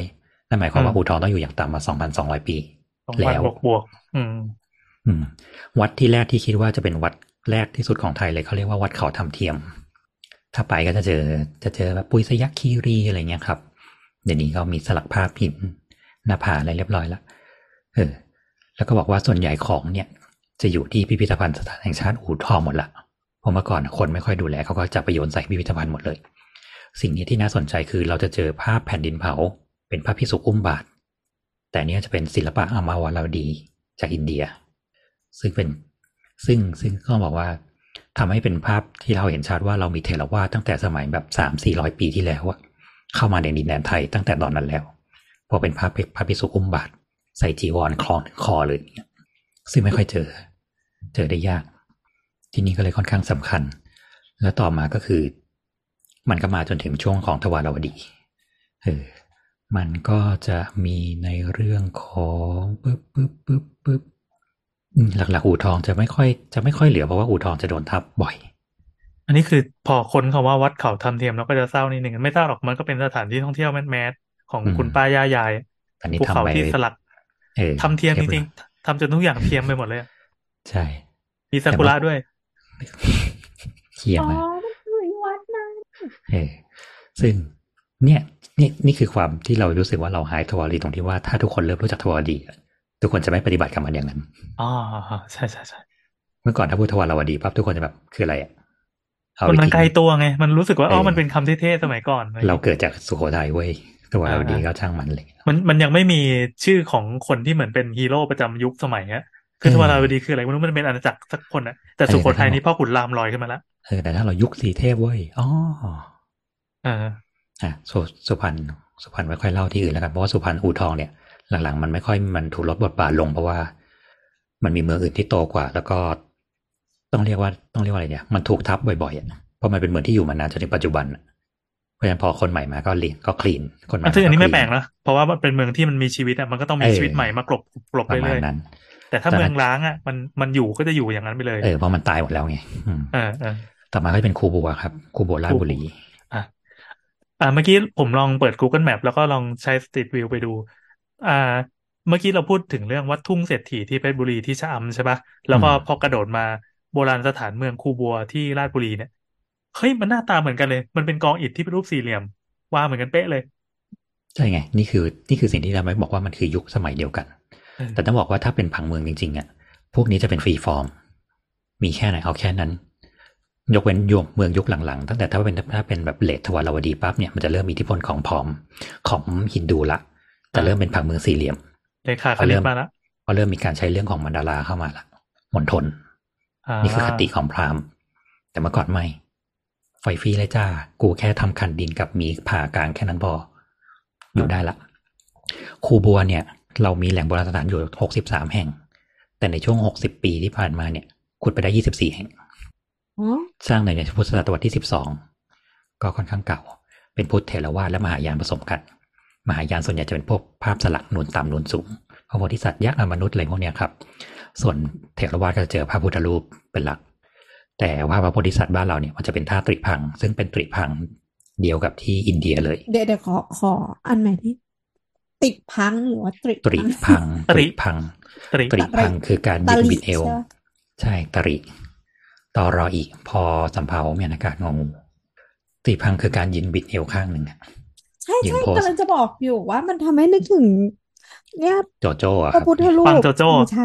นั่นหมายความว่าอืมอู่ทองต้องอยู่อย่างต่ำมาสองพันสองร้อยปีสองพันแล้วบวกบวกอืมอืมวัดที่แรกที่คิดว่าจะเป็นวัด แรกที่สุดของไทยเลยเขาเรียกว่าวัดเขาทำเทียม ถ้าไปก็จะเจอจะเจอแบบปุยสยักคีรีอะไรเงี้ยครับ เดี๋ยวนี้ก็มีสลักภาพหินหน้าผาอะไรเรียบร้อยแล้วเออ แล้วก็บอกว่าส่วนใหญ่ของเนี่ย จะอยู่ที่พิพิธภัณฑ์สถานแห่งชาติอู่ทองหมดละเพราะเมื่อก่อนคนไม่ค่อยดูแลเขาก็จะไปโยนใส่พิพิธภัณฑ์หมดเลย สิ่งนี้ที่น่าสนใจคือเราจะเจอภาพแผ่นดินเผา เป็นพระพิสุอุ้มบาท แต่เนี้ยจะเป็นศิลปะอามาวาราวดีจากอินเดีย ซึ่งเป็น ซึ่งซึ่งก็บอกว่าทำให้เป็นภาพที่เราเห็นชัดว่าเรามีเทรวาตั้งแต่สมัยแบบสามสี่ร้อยปีที่แล้วอะเข้ามาในดินแดนไทยตั้งแต่ตอนนั้นแล้ว พอเป็นภาพพระพิสุอุ้มบาทใส่จีวรคล้องถึงคอเลยเงี้ยซึ่งไม่ค่อยเจอ เจอได้ยาก ที่นี่ก็เลยค่อนข้างสำคัญ แล้วต่อมาก็คือ มันก็มาจนถึงช่วงของทวารวดีเออมันก็จะมีในเรื่องของปึ๊บปึ๊บปึ๊บปึ๊บ หลักๆอู่ทองจะไม่ค่อยจะไม่ค่อยเหลือเพราะว่าอู่ทองจะโดนทับบ่อย อันนี้คือพอคนคำว่าวัดเขาทำเทียมแล้วก็จะเศร้านิดหนึ่งไม่เศร้าหรอกมันก็เป็นสถานที่ท่องเที่ยวแมสๆของอืมคุณป้าย่ายายอันนี้ภูทำเขาไปที่สลักเออทำเทียมจบริงๆทำจนทุกอย่างเทียมไปหมดเลยอะใช่ มีซากุระด้วยเขียอ๋อมามันคือวัดนะเออซึ่งเนี่ยนี่นี่คือความที่เรารู้สึกว่าเราหายทวารีตรงที่ว่าถ้าทุกคนเริ่มรู้จักทวารีอะ ทุกคนจะไม่ปฏิบัติกับมันอย่างนั้นอ๋อใช่ใช่ใช่เมื่อก่อนถ้าพูดทวารวดีปั๊บทุกคนจะแบบคืออะไรอะเอามันไปมันทิ้งไกลตัวไง มันรู้สึกว่าอ๋อเออมันเป็นคำเท่ๆสมัยก่อนอะไรเราเกิดจากสุโขทัยเว้ยทวารวดีอ่าก็ช่างมันเลยมันมันยังไม่มีชื่อของคนที่เหมือนเป็นฮีโร่ประจำยุคสมัยเนี้ยคือเออทวาราวดีคืออะไรไม่รู้มันเป็นอาณาจักรสักคนอะแต่เออสุโขทัยแต่ถ้านี่พ่อขุนรามลอยขึ้นมาแล้วเออแต่ถ้าเรายุคสีเทพเว้ยอ๋อเอออะสุสุพรรณสุพรรณไม่ค่อยเล่าที่อื่นแล้วกันเพราะว่าสุพรรณอู่ทองเนี่ย หลังๆ มันไม่ค่อยมันถูกลดบทบาทลงเพราะว่า มันมีเมืองอื่นที่โตกว่า แล้วก็ต้องเรียกว่าต้องเรียกว่าอะไรเนี่ยมันถูกทับบ่อยๆอะเพราะมันเป็นเมืองที่อยู่มานานจนถึงปัจจุบันอะเพราะฉะนั้นพอคนใหม่มาก็เลียนก็คลีนคนใหม่ซึ่งอันนี้ไม่คแปลลีกนะเพราะว่ามันเป็นเมืองที่มันมีชีวิตอะมันก็ต้องมีเออชีวิตใหม่มากลบกลบประมาณเรื่อยนั้นๆแต่ถ้าตอนนั้นเมืองร้างอะมันมันอยู่ก็จะอยู่อย่างนั้นไปเลยเออเพราะมันตายหมดแล้วไงอืมเออเออต่อมาก็เป็นคูบัวครับคูบัวราชบุรีอะอ่าเมื่อกี้ผมลองเปิด Google Map แล้วก็ลองใช้ Street View ไปดู อ่า เมื่อกี้เราพูดถึงเรื่องวัดทุ่งเศรษฐีที่เพชรบุรีที่ชะอำใช่ปะแล้วก็อืมพอกระโดดมาโบราณสถานเมืองคูบัวที่ราชบุรีเนี่ยเฮ้ยมันหน้าตาเหมือนกันเลย มันเป็นกองอิฐที่เป็นรูปสี่เหลี่ยมวางเหมือนกันเป๊ะเลยใช่ไง นี่คือนี่คือสิ่งที่เราไม่บอกว่ามันคือยุคสมัยเดียวกันเออแต่ต้องบอกว่าถ้าเป็นผังเมืองจริงๆอะพวกนี้จะเป็น free form มีแค่ไหนเอาแค่นั้น ยกเว้นยุคเมืองยุคหลังๆ ตั้งแต่ถ้าเป็นถ้าเป็นแบบ late ทวารวดีปั๊บเนี่ยมันจะเริ่มมีอิทธิพลของพราหมณ์ของฮินดูละ แต่เริ่มเป็นผังเมืองสี่เหลี่ยมเรขาคณิตมาละพอเริ่มมีการใช้เรื่องของ mandala เข้ามาละมณฑลอ่านี่คือคติของพราหมณ์ แต่เมื่อก่อนไม่ไฟฟรีเลยจ้า กูแค่ทำคันดินกับมีผ่ากลางแค่นั้นพออยู่ได้ละคูบัวเนี่ย เรามีแหล่งโบราณสถานอยู่หกสิบสามแห่ง แต่ในช่วงหกสิบปีที่ผ่านมาเนี่ย ขุดไปได้ยี่สิบสี่แห่งอ๋อสร้างในพุทธศตวรรษที่สิบสองก็ค่อนข้างเก่า เป็นพุทธเถรวาทและมหายานผสมกัน มหายานส่วนใหญ่จะเป็นพวกภาพสลักนูนต่ำนูนสูงพระโพธิสัตว์ยักษ์อมนุษย์อะไรพวกเนี้ยครับ ส่วนเถรวาทก็จะเจอพระพุทธรูปเป็นหลัก แต่ว่าพระโพธิสัตว์บ้านเราเนี่ยมันจะเป็นท่าตริพัง ซึ่งเป็นตริพังเดียวกับที่อินเดียเลย เดี๋ยวเดี๋ยวขอขออันใหม่ที่ติดพังหรือว่าตริตริพังตริพังตริตริพังคือการตบิดริบิดเอว ใช่ปะใช่ตริตอรออีกพอสำเภาเมียนอากาศงองูตริพังคือการยืนบิดเอวข้างหนึ่งอะ ใช่ยืนใช่โพสกำลังจะบอกอยู่ว่ามันทำให้นึกถึง เนี่ยโจโจ้อะพคระรับพุทธรูปปังโจโจ้ใช่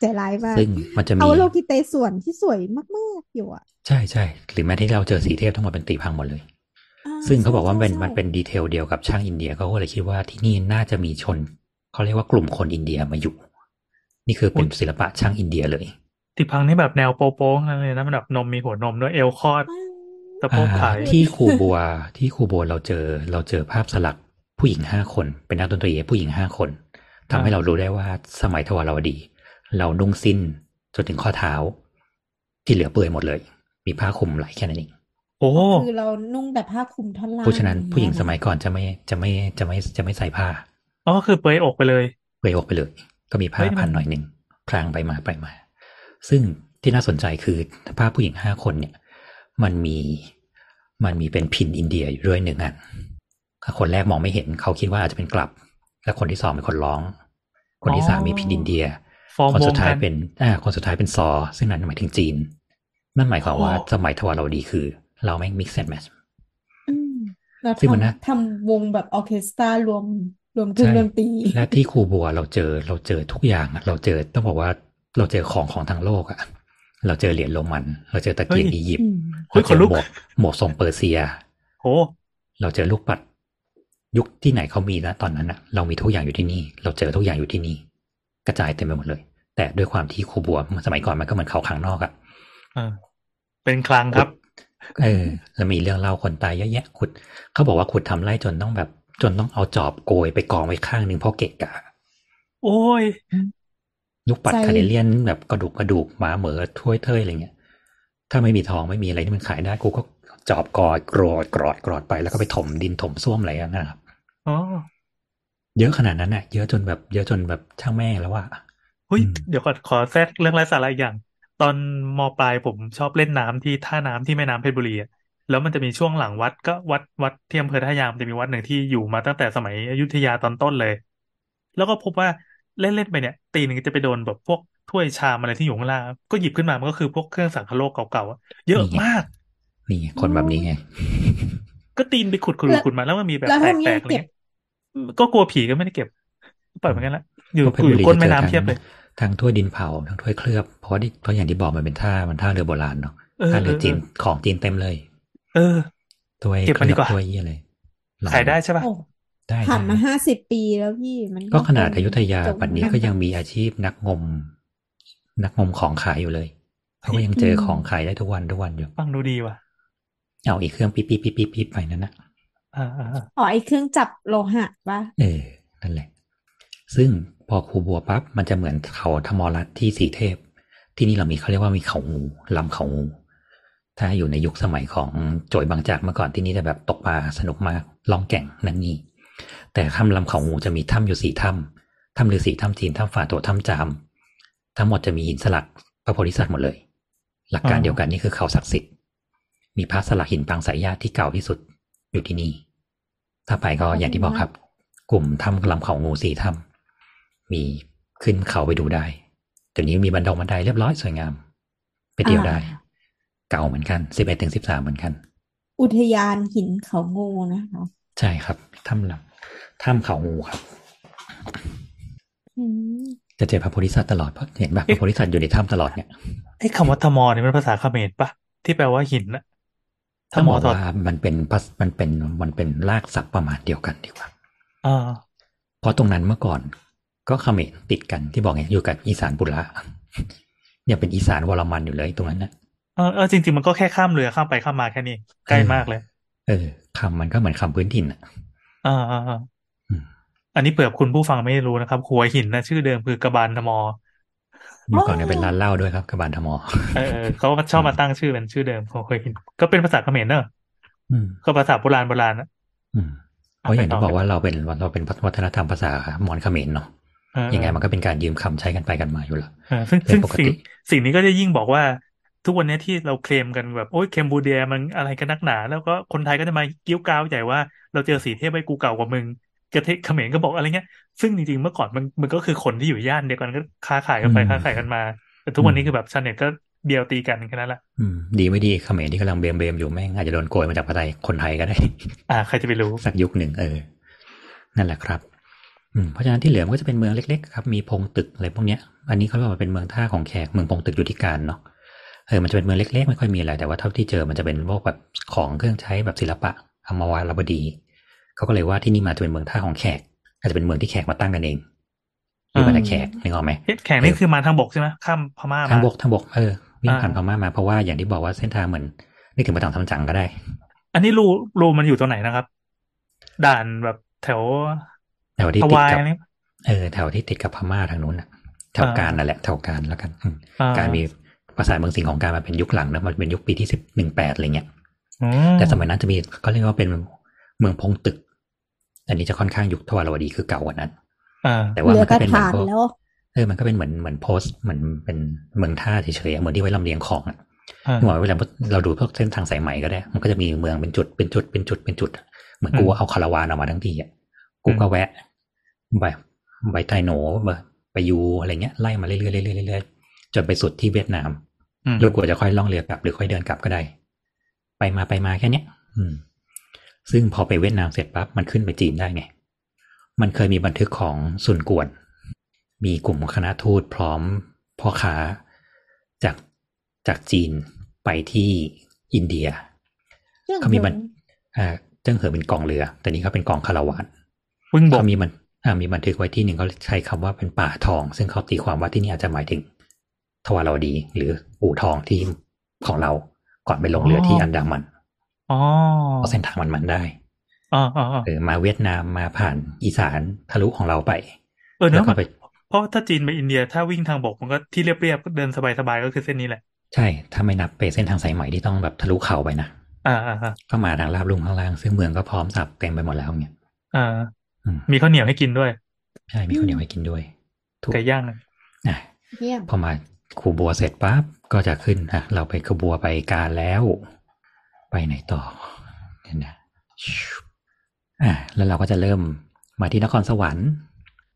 ใจร้ายมากซึ่งมันจะมีเอาโลกิเตส่วนที่สวยมากๆอยู่อะ ใช่ใช่หรือแม้ที่เราเจอสีเทพทั้งหมดเป็นตริพังหมดเลยอ่ซึ่งเขาบอกว่ามันเป็นใช่มันเป็นดีเทลเดียวกับช่างอินเดียเขาก็เลยคิดว่าที่นี่น่าจะมีชนเขาเรียกว่ากลุ่มคนอินเดียมาอยู่ นี่คือเป็นศิลปะช่างอินเดียเลยติพังนี่แบบแนวโป๊ะๆนั่นเลยนะมันแบบนมมีหัวนมด้วยเอวคอด อ่าสะโพกอ่าขายที่คูบัว ที่คูบัวเราเจอ เราเจอภาพสลักผู้หญิงห้าคน เป็นนักดนตรีผู้หญิงห้าคนทำให้เรารู้ได้ว่าสมัยทวารวดี เรานุ่งสิ้นจนถึงข้อเท้า ที่เหลือเปลือยหมดเลย มีผ้าคลุมไหลแค่นั้นเองโอ้คือเรานุ่งแต่ผ้าคลุมท่อนล่างเพราะฉะนั้นผู้หญิงสมัยอก่อนจะไม่จะไม่จะไม่จะไม่ใส่ผ้าอ๋อคือเปลือยอกไปเลย เปลือยอกไปเลย ก็มีผ้าเฮ้ยมันพันหน่อยหนึ่งพลางไปมาไปมา ซึ่งที่น่าสนใจคือภาพผู้หญิงห้าคนเนี่ย มันมีมันมีเป็นพิณอินเดียอยู่ด้วยหนึ่งอันคนแรกมองไม่เห็นเขาคิดว่าอาจจะเป็นกรับ และคนที่สองเป็นคนร้อง คนที่สามมีพิณอินเดียฟอร์มคนวสุงดท้ายกันเป็นอ่าคนสุดท้ายเป็นซอ ซึ่งนั่นหมายถึงจีน นั่นหมายความว่าโอ้สมัยทวารวดีคือ เราแม่ง mix and match อืมเราซึ่งมันนะทำทำวงแบบออร์เคสตรารวมรวมเครื่องใช่ดนตรีและที่คูบัวเราเจอเราเจอทุกอย่างอะเราเจอต้องบอกว่าเราเจอของของทั้งโลกอะ เราเจอเหรียญโรมัน เราเจอตะเกียงเฮ้ยอียิปต์อืมเฮ้ยเราเจอขนลุกหมวกหมวกทรงเปอร์เซียโอ้เราเจอลูกปัด ยุคที่ไหนเขามีนะตอนนั้นอะเรามีทุกอย่างอยู่ที่นี่ เราเจอทุกอย่างอยู่ที่นี่ กระจายเต็มไปหมดเลย แต่ด้วยความที่ครูบัวสมัยก่อนมันก็เหมือนเขาข้างนอกอะอ่าเป็นคลังครับ เออแล้วมีเรื่องเล่าคนตายเยอะแยะขุด เขาบอกว่าขุดทำไร่จนต้องแบบ จนต้องเอาจอบโกยไปกองไว้ข้างหนึ่งเพราะเกะกะ โอ้ย ลูกปัดใจคาเนเลียนแบบกระดูกกระดูกหมาเหมือถ้วยเทยอะไรเงี้ย ถ้าไม่มีทองไม่มีอะไรที่มันขายได้กูก็จอบกอยกรอดกรอดกรอดไปแล้วก็ไปถมดินถมส้วมอะไรอย่างเงี้ยนะครับอ๋อเยอะขนาดนั้นน่ะ เยอะจนแบบ เยอะจนแบบช่างแม่งแล้วว่าเฮ้ยอืมเดี๋ยวขอขอแทรกเรื่องไร้สาระอีกอย่าง ตอนมปลายผมชอบเล่นน้ำที่ท่าน้ำที่แม่น้ำเพชรบุรีอะแล้วมันจะมีช่วงหลังวัดก็วัดวัดที่อำเภอท่ายางจะมีวัดหนึ่งที่อยู่มาตั้งแต่สมัยอยุธยาตอนต้นเลย แล้วก็พบว่า เล่นเล่นไปเนี่ยตีหนึ่งจะไปโดนแบบพวกถ้วยชามอะไรที่อยู่ข้างล่างก็หยิบขึ้นมามันก็คือพวกเครื่องสังคโลกเก่าๆอะเยอะนี่ไงมาก นี่ไงคนแบบนี้ไง ก็ตีนไปขุดขุดแล้วขุดมาแล้วมันมีแบบแล้วแตทำไงกๆอะไรเก็บเงี้ยก็กลัวผีก็ไม่ได้เก็บปล่อยเหมือนกันละอยู่เพราะเพชรอบุรียู่ก้นจะแม่เจอน้ำทั้งเทียบเลยทั้งถ้วยดินเผาทั้งถ้วยเคลือบเพราะที่เพราะอย่างที่บอกมันเป็นท่ามันท่าเรือโบราณเนาะเออท่าเรือจีนเออของจีนเต็มเลย เออถ้วยเก็บมันดีกว่าถ้วยเยี่ยเลยหลขายได้ใช่ป่ะโอ้ ได้ผ่านมาได้ห้าสิบปีแล้วพี่มันก็ขนาดคงอยุธยาจบปัจจุบันนี้ก็ยังมีอาชีพนักงม นักงมของขายอยู่เลยเขาก็ยังเจอของขายได้ทุกวันทุกวันอยู่ฟังดูดีว่ะเอาอีกเครื่องปิ๊บปิ๊บปิ๊บปิ๊บปิ๊บไปนั่นนะอ่าอ่าอ่าอ๋อไอเครื่องจับโลหะปะเออ นั่นแหละ ซึ่งพอครูบัวปั๊บมันจะเหมือนเขาธรรมรัตน์ที่สีเทพ ที่นี่เรามีเขาเรียกว่ามีเขางูลำเขางู ถ้าอยู่ในยุคสมัยของโจยบางจากเมื่อก่อนที่นี่จะแบบตกปลาสนุกมากล่องแก่งนั่นนี่ แต่ถ้ำลำเขางูจะมีถ้ำอยู่สี่ถ้ำถ้ำฤาษีถ้ำจีนถ้ำฝาโตถ้ำจาม ทั้งหมดจะมีหินสลักพระโพธิสัตว์หมดเลย หลักการเดียวกันนี่คือเขาศักดิ์สิทธิ์ มีพระสลักหินปางสายญาติที่เก่าที่สุดอยู่ที่นี่ ถ้าไปก็อย่างที่บอกครับ กลุ่มถ้ำลำเขางูสี่ถ้ำมีขึ้นเขาไปดูได้เดี๋ยวนี้มีบันดงบันไดเรียบร้อยสวยงาม ไปเที่ยวได้อ่าเก่าเหมือนกันสิบเอ็ดถึงสิบสามเหมือนกัน อุทยานหินเขางูนะคะ ใช่ครับถ้ำลำ ถ้ำเขางูครับอืมจะเจอพระโพธิสัตว์ตลอดเพราะเห็นปะพระโพธิสัตว์อยู่ในถ้ำตลอดเนี่ยไอ้คำว่าธมอเนี่ยมันภาษาเขมรปะที่แปลว่าหินนะธต้องมบออกถอดว่ามันเป็นภาษมันเป็นมันเป็นรากศัพท์ประมาณเดียวกันดีกว่าอ่าเพราะตรงนั้นเมื่อก่อน ก็เขมรติดกันที่บอกไงอยู่กับอีสานบุระยังเป็นอีสานวรมันอยู่เลยตรงนั้นนะเออเออจริงๆมันก็แค่ข้ามเรือข้ามไปข้ามมาแค่นี้ใกล้มากเลย เออคำมันก็เหมือนคำพื้นถิ่นอะอ่า อ่าอ่าอืมอันนี้เผื่อคุณผู้ฟังไม่รู้นะครับ หัวหินนะชื่อเดิมคือกระบาลธมอเมื่อก่อนเนี่ยเป็นร้านเหล้าด้วยครับกระบาลธมอเออเออเขาชอบมาตั้งชื่อเป็นชื่อเดิมของหัวหิน ก็เป็นภาษาเขมรเนอะอืมก็ภาษาโบราณโบราณนะอืมเพราะอย่างที่ไปต่อบอกว่าเราเป็นเราเป็นวัฒนธรรมภาษามอญเขมรเนาะเออยังไงมันก็เป็นการยืมคำใช้กันไปกันมาอยู่แล้วเออซึ่งเป็นซึ่งปกติสิ่งสิ่งนี้ก็จะยิ่งบอกว่า ทุกวันนี้ที่เราเคลมกันแบบโอ้ยเคมบูเดียมันอะไรกันนักหนา แล้วก็คนไทยก็จะมากิ้วก้าวใหญ่ว่าเราเจอสีเทพไปกูเก่ากว่ามึง กระเทเขมรก็บอกอะไรเงี้ย ซึ่งจริงๆเมื่อก่อนมันมันก็คือคนที่อยู่ย่านเดียวกันก็ค้าขายกันไปอืมค้าขายกันมา แต่ทุกวันนี้คือแบบชาวเน็ตก็เดียวตีกันแค่นั้นแหละอืมดีไม่ดีเขมรที่กำลังเบมเบมๆอยู่แม่งอาจจะโดนโกยมาจากประเทศคนไทยก็ได้ อ่าใครจะไปรู้สักยุคหนึ่งเออ นั่นแหละครับอืมเพราะฉะนั้นที่เหลือมันก็จะเป็นเมืองเล็กๆครับมีพงตึกอะไรพวกเนี้ย อันนี้เขาเรียกว่าเป็นเมืองท่าของแขกเมืองพงตึกอยู่ที่การเนาะเออมันจะเป็นเมืองเล็กๆ ไม่ค่อยมีอะไรแต่ว่าเท่าที่เจอมันจะเป็นพวกแบบของเครื่องใช้แบบศิลปะอมาวาลบดี เขาก็เลยว่าที่นี่มาจะเป็นเมืองท่าของแขก อาจจะเป็นเมืองที่แขกมาตั้งกันเองหรือมาจากแขกนึกออกไหมเอ๊ะแข่งนี่คือมาทางบกใช่ไหมข้ามพม่าทางมาบกทางบกเออวิ่งผ่านอ่าพม่ามาเพราะว่าอย่างที่บอกว่าเส้นทางเหมือนนึกถึงมาต่างทำจังก็ได้ อันนี้รูรูมันอยู่ตรงไหนนะครับ ด่านแบบแถวแถวที่ฮาติดวายกับอันนี้เออแถวที่ติดกับพม่าทางนู้นน่ะแถวอ่าการนั่นแหละแถวการแล้วกันอืมอ่การมีภาษาเมืองสิงห์ของการมาเป็นยุคหลังนะมันเป็นยุคปีที่สิบหนึ่งแปดอะไรเงี้ยอืมแต่สมัยนั้นจะมีก็เรียกว่าเป็น เมืองพงตึก อันนี้จะค่อนข้างยุคทวารวดีคือเก่ากว่านั้นอ่าแต่ว่าเหลืมัอนกก็ระเป็นเหมือถานพวกแล้วเออมันก็เป็นเหมือนเหมือนโพสต์เหมือนเป็นเมืองท่าเฉยๆอะเหมือนที่ไว้ลำเลียงของอะอ่าเหมือนเวลาเราดูพวกเส้นทางสายไหมก็ได้ มันก็จะมีเมืองเป็นจุดเป็นจุดเป็นจุดเป็นจุดอะเหมือนกูเอาคาราวานออกมาทั้งทีอะกูก็แวะไปไปไทโหนไปยูอะไรเงี้ยไล่มาเรื่อยๆเรื่อยๆเรื่อยๆจนไปสุดที่เวียดนามอืมโดยกว่าจะค่อยล่องเรือกลับหรือค่อยเดินกลับก็ได้ ไปมาไปมาแค่เนี้ย อืม ซึ่งพอไปเวียดนามเสร็จปั๊บมันขึ้นไปจีนได้ไง มันเคยมีบันทึกของซุนกวน มีกลุ่มคณะทูตพร้อมพ่อค้าจากจากจีนไปที่อินเดียเขามีบันอ่าเจิ้งเหอเป็นกองเรือ แต่นี้เขาเป็นกองคาราวานวิ่งบกเขามีมันอ่ามีบันทึกไว้ที่หนึ่งเขาใช้คำว่าเป็นป่าทอง ซึ่งเขาตีความว่าที่นี่อาจจะหมายถึง ทวารวดี หรืออู่ทองที่ของเราก่อนไปลงเรือที่อันดามัน อ๋อเพราะเส้นทางมันมันได้อ๋ออ๋ออ๋อเออมาเวียดนามมาผ่านอีสานทะลุของเราไป เออเนแล้วอะก็ไปเพราะถ้าจีนไปอินเดียถ้าวิ่งทางบกมันก็ที่เรียบๆก็เดินสบายๆก็คือเส้นนี้แหละ ใช่ ถ้าไม่นับไปเส้นทางสายไหมที่ต้องแบบทะลุเขาไปนะอ่าอ่าอ่าก็มาทางลาบลุ่งข้างล่าง ซึ่งเมืองก็พร้อมสับเต็มไปหมดแล้วเนี่ยอ่าอืมมีข้าวเหนียวให้กินด้วย ใช่ มีข้าวเหนียวให้กินด้วยถูกไก่ย่างอะอะเยี่ยมพอมาคูบัวเสร็จปั๊บก็จะขึ้นอะเราไปคูบัวไปการแล้ว ไปไหนต่อเนี่ยนะชิวอะแล้วเราก็จะเริ่มมาที่นครสวรรค์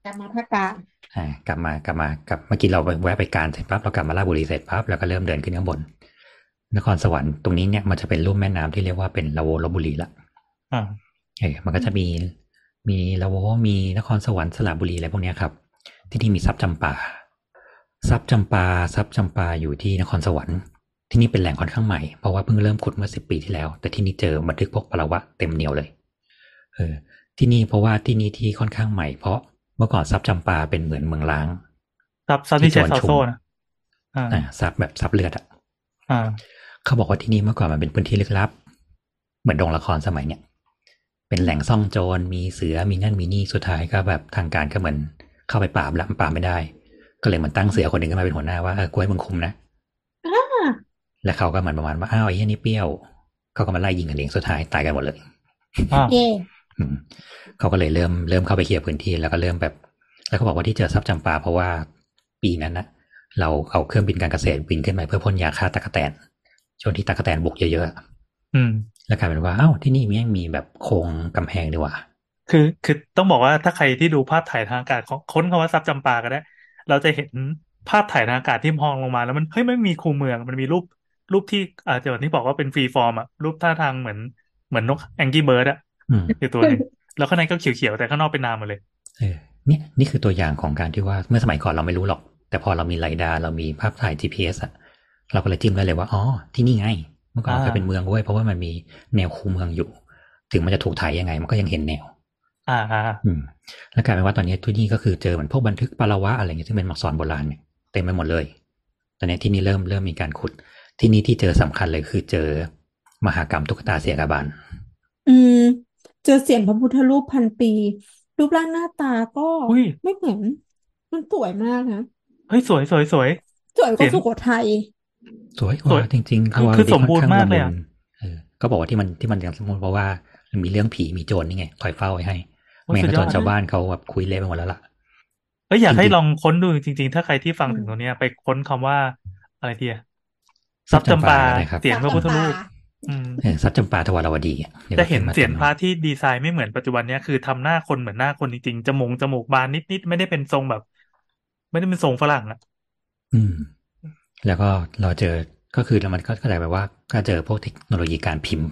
กรรมภาการอ่ากลับมากลับมากลับเมื่อกี้เราไปแวะไปการเสร็จปั๊บเรากลับมาราชบุรีเสร็จปั๊บเราก็เริ่มเดินขึ้นข้างบน นครสวรรค์ตรงนี้เนี่ยมันจะเป็นลุ่มแม่น้ำที่เรียกว่าเป็นละโวลบบุรีละอ่าเออมันก็จะมีมีละโวมีนครสวรรค์สระบุรีอะไรพวกเนี้ยครับ ที่นี่มีทรัพย์จำปาทรัพย์จำปาทรัพย์จำปาอยู่ที่นครสวรรค์ ที่นี่เป็นแหล่งค่อนข้างใหม่ เพราะว่าเพิ่งเริ่มขุดเมื่อสิบปีที่แล้ว แต่ที่นี่เจอบันทึกพวกปรวะเต็มเหนียวเลยเออที่นี่เพราะว่าที่นี่ที่ค่อนข้างใหม่เพราะเมื่อก่อนทรัพย์จำปาเป็นเหมือนเมืองล้างซับซับที่ใช้ที่ซาชวนโซ่ชมนะอ่าอ่าทรัพย์แบบทรัพย์เลือดอะอ่าเขาบอกว่าที่นี่เมื่อก่อนมันเป็นพื้นที่ลึกลับ เหมือนโรงละครสมัยเนี้ยเป็นแหล่งซ่องโจรมีเสือมีนั่นมีนี่สุดท้ายก็แบบทางการก็เหมือนเข้าไปปราบแล้วปราบไม่ได้ ก็เลยเหมือนตั้งเสือคนหนึ่งขึ้นมาเป็นหัวหน้าว่าเออกูให้มึงคุมนะอ่า แล้วเขาก็เหมือนประมาณว่าอ้าวไอ้เหี้ยนี่เปรี้ยว เขาก็มาไล่ยิงกันเองสุดท้ายตายกันหมดเลยอ่าเย่อืมเขาก็เลยเริ่มเริ่มเข้าไปเคลียร์พื้นที่แล้วก็เริ่มแบบ แล้วเขาบอกว่าที่เจอทรัพย์จำปาเพราะว่าปีนั้นนะเราเอาเครื่องบินการเกษตรบินขึ้นไปเพื่อพ่นยาฆ่าตั๊กแตนช่วงที่ตั๊กแตนบุกเยอะๆอะอืมแล้วกลายเป็นว่าอ้าวที่นี่มันยังมีแบบโครงกำแพงดีว่า คือคือต้องบอกว่าถ้าใครที่ดูภาพถ่ายทางอากาศของค้นคำว่าซับจำปาก็ได้ เราจะเห็นภาพถ่ายทางอากาศที่มองลงมาแล้วมันเฮ้ยไม่มีคูเมืองมันมีรูป รูปที่อาจจะอย่างที่บอกว่าเป็น free form อะรูปท่าทางเหมือนเหมือนนก Angry Bird อะอืมอยู่ตัวหนึ่งแล้วข้างในก็เขียวๆแต่ข้างนอกเป็นน้ำหมดเลยเออเนี่ยนี่คือตัวอย่างของการที่ว่าเมื่อสมัยก่อนเราไม่รู้หรอก แต่พอเรามีไรดาร์เรามีภาพถ่าย GPS อะเราก็เลยจิ้มได้เลยว่าอ๋อที่นี่ไงเมื่อก่อนอ่าเคยเป็นเมืองเว้ยเพราะว่ามันมีแนวคูเมืองอยู่ ถึงมันจะถูกถ่ายยังไง มันก็ยังเห็นแนว อ่าอ่าอืมแล้วกลายเป็นว่าตอนนี้ที่นี่ก็คือเจอเหมือนพวกบันทึกปาละวะอะไรเงี้ยซึ่งเป็นอักษรโบราณเนี่ยเต็มไปหมดเลย ตอนนี้ที่นี่เริ่มเริ่มมีการขุด ที่นี่ที่เจอสำคัญเลยคือเจอมหากรรมตุ๊กตาเสียกาบาลอืม เจอเสียงพระพุทธรูปพันปี รูปร่างหน้าตาก็อุ้ยไม่เหมือน มันสวยมากนะ เฮ้ย สวยสวยสวยสวยกว่าเห็นสุโขทัยสวยกสวว่ายจริงๆคือว่าคือดีสมบูรณ์ค่อนข้งมากเลยอะละมุนเออก็บอกว่าที่มันที่มันยังสมบูรณ์เพราะว่ามันมีเรื่องผีมีโจรนี่ไงคอยเฝ้าไว้ให้โอ้ไม่สุงั้ดนยก็อโจดรชาวบ้านเขาแบบคุยเละไปหมดแล้วล่ะเอ้ยอยากให้จริงๆลองค้นดูจริง ๆ ถ้าใครที่ฟังอืมถึงตรงเนี้ยไปค้นคำว่าอะไร ทีอะซับจำปาก็ได้ครับเสียงพระพุทธรูปอืมเออทรัพย์จำปาทวารวดีอดี๋ยวจะเห็นขึ้มาเสียนพระต็มที่ดีไซน์ไม่เหมือนปัจจุบันเนี้ยคือทำหน้าคนเหมือนหน้าคนจริงๆจมูกจมูกบานนิดๆไม่ได้เป็นทรงแบบ ไม่ได้เป็นทรงฝรั่งอะอืม แล้วก็เราเจอก็คือแล้วมันก็เข้าใจแบบว่า ก็เจอพวกเทคโนโลยีการพิมพ์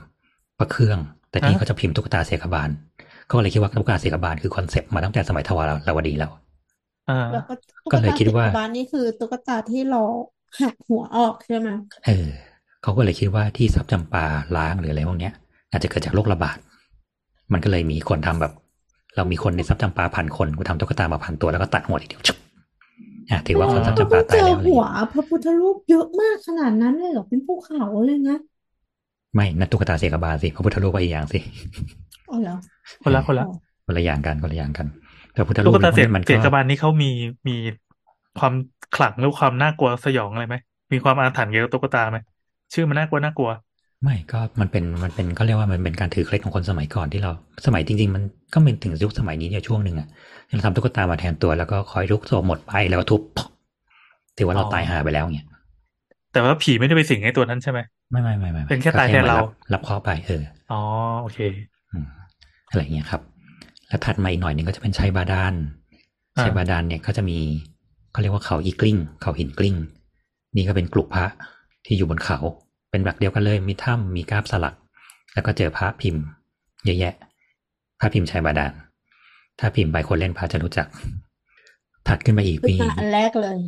ประเครื่อง แต่ที่เขาจะพิมพ์ตุ๊กตาเสกบาลก็เลยคิดว่าตุ๊กตาเสกบาลคือคอนเซปต์มาตั้งแต่สมัยทวารวดีแล้วอ่าแล้วก็ตุ๊ก็เลยคิดว่าตศิลปะนี่คือตุ๊กตาที่เรา หักหัวออกใช่ไหมเออเขาก็เลยคิดว่าที่ทรัพย์จำปาล้างหรืออะไรพวกเนี้ยอาจจะเกิดจากโรคระบาด มันก็เลยมีคนทำแบบ เรามีคนในทรัพย์จำปาพันคนกูทำตุ๊กตามาพันตัวแล้วก็ตัดหัวทีเดียวชุบอะถือว่าคนทรัพย์จำปาเจตายอแล้วอะไรหัวเงี้ยพระพุทธรูปเยอะมากขนาดนั้นเลยเหรอเป็นภูเขาเลยนะไม่นั่นตุ๊กตาเสกบาลสิพระพุทธรูปก็อีกอย่างสิอ๋อเหรอคนละคนละคนละอย่างกันคนละอย่างกันแต่พระพุทธรูตุ๊ปกตาเสียเนี่ยมันเสียก็กบาลนี่เขามีมี ความขลังหรือความน่ากลัวสยองอะไรไหมมีความอาถรรพ์เกี่ยวกับตุ๊กตาไหมชื่อมันน่ากลัวน่ากลัว ไม่ก็มันเป็นมันเป็นก็เรียกว่ามันเป็นการถือเคล็ดของคนสมัยก่อนที่เรา สมัยจริง ๆ มันก็เป็นถึงยุคสมัยนี้เนี่ยช่วงหนึ่งอะที่เราทำตุ๊กตามาแทนตัวแล้วก็คอยลุกโซมหมดไปแล้วก็ทุบถือว่าเราอ๋อตายหาไปแล้วเนี่ยแต่ว่าผีไม่ได้ไปสิงไอ้ตัวนั้นใช่ไหมไม่ไม่ไม่ไม่ไม่เป็นแค่ตายแทนก็เราบรับเคราะห์ไปเอออ๋อโอเคอืมอะไรเงี้ยครับ แล้วถัดมาอีกหน่อยหนึ่งก็จะเป็นชัยบาดาลอ่าชัยบาดาลเนี่ยก็จะมี เขาเรียกว่าเขาอีกลิ้ง เขาหินกลิ้ง นี่ก็เป็นกลุ่มพระที่อยู่บนเขา เป็นแบบเดียวกันเลย มีถ้ำมีกราบสลัก แล้วก็เจอพระพิมพ์ เยอะแยะ พระพิมพ์ชัยบาดาล ถ้าพิมพ์ไปคนเล่นพระจะรู้จัก ถัดขึ้นไปอีกขึ้นมีมาอันแรกเลย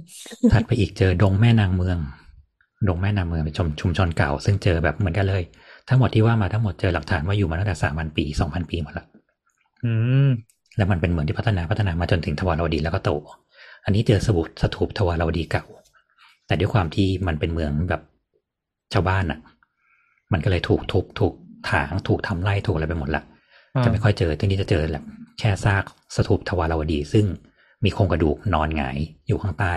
ถัดไปอีกเจอดงแม่นางเมือง ดงแม่นางเมืองเป็นชุมชุมชนเก่า ซึ่งเจอแบบเหมือนกันเลย ทั้งหมดที่ว่ามาทั้งหมดเจอหลักฐานว่าอยู่มาตั้งแต่สามพันปีสองพันปีหมดละอืมแล้วมันเป็นเมืองที่พัฒนาพัฒนามาจนถึงทวารวดีแล้วก็โต อันนี้เจอสบุสถูปทวารวดีเก่า แต่ด้วยความที่มันเป็นเมืองแบบชาวบ้านอะ มันก็เลยถูกทุบถูกถางถูกทำไร่ถูกอะไรไปหมดละอ่าจะไม่ค่อยเจอที่นี่จะเจอแบบแค่ซากสถูปทวารวดี ซึ่งมีโครงกระดูกนอนหงายอยู่ข้างใต้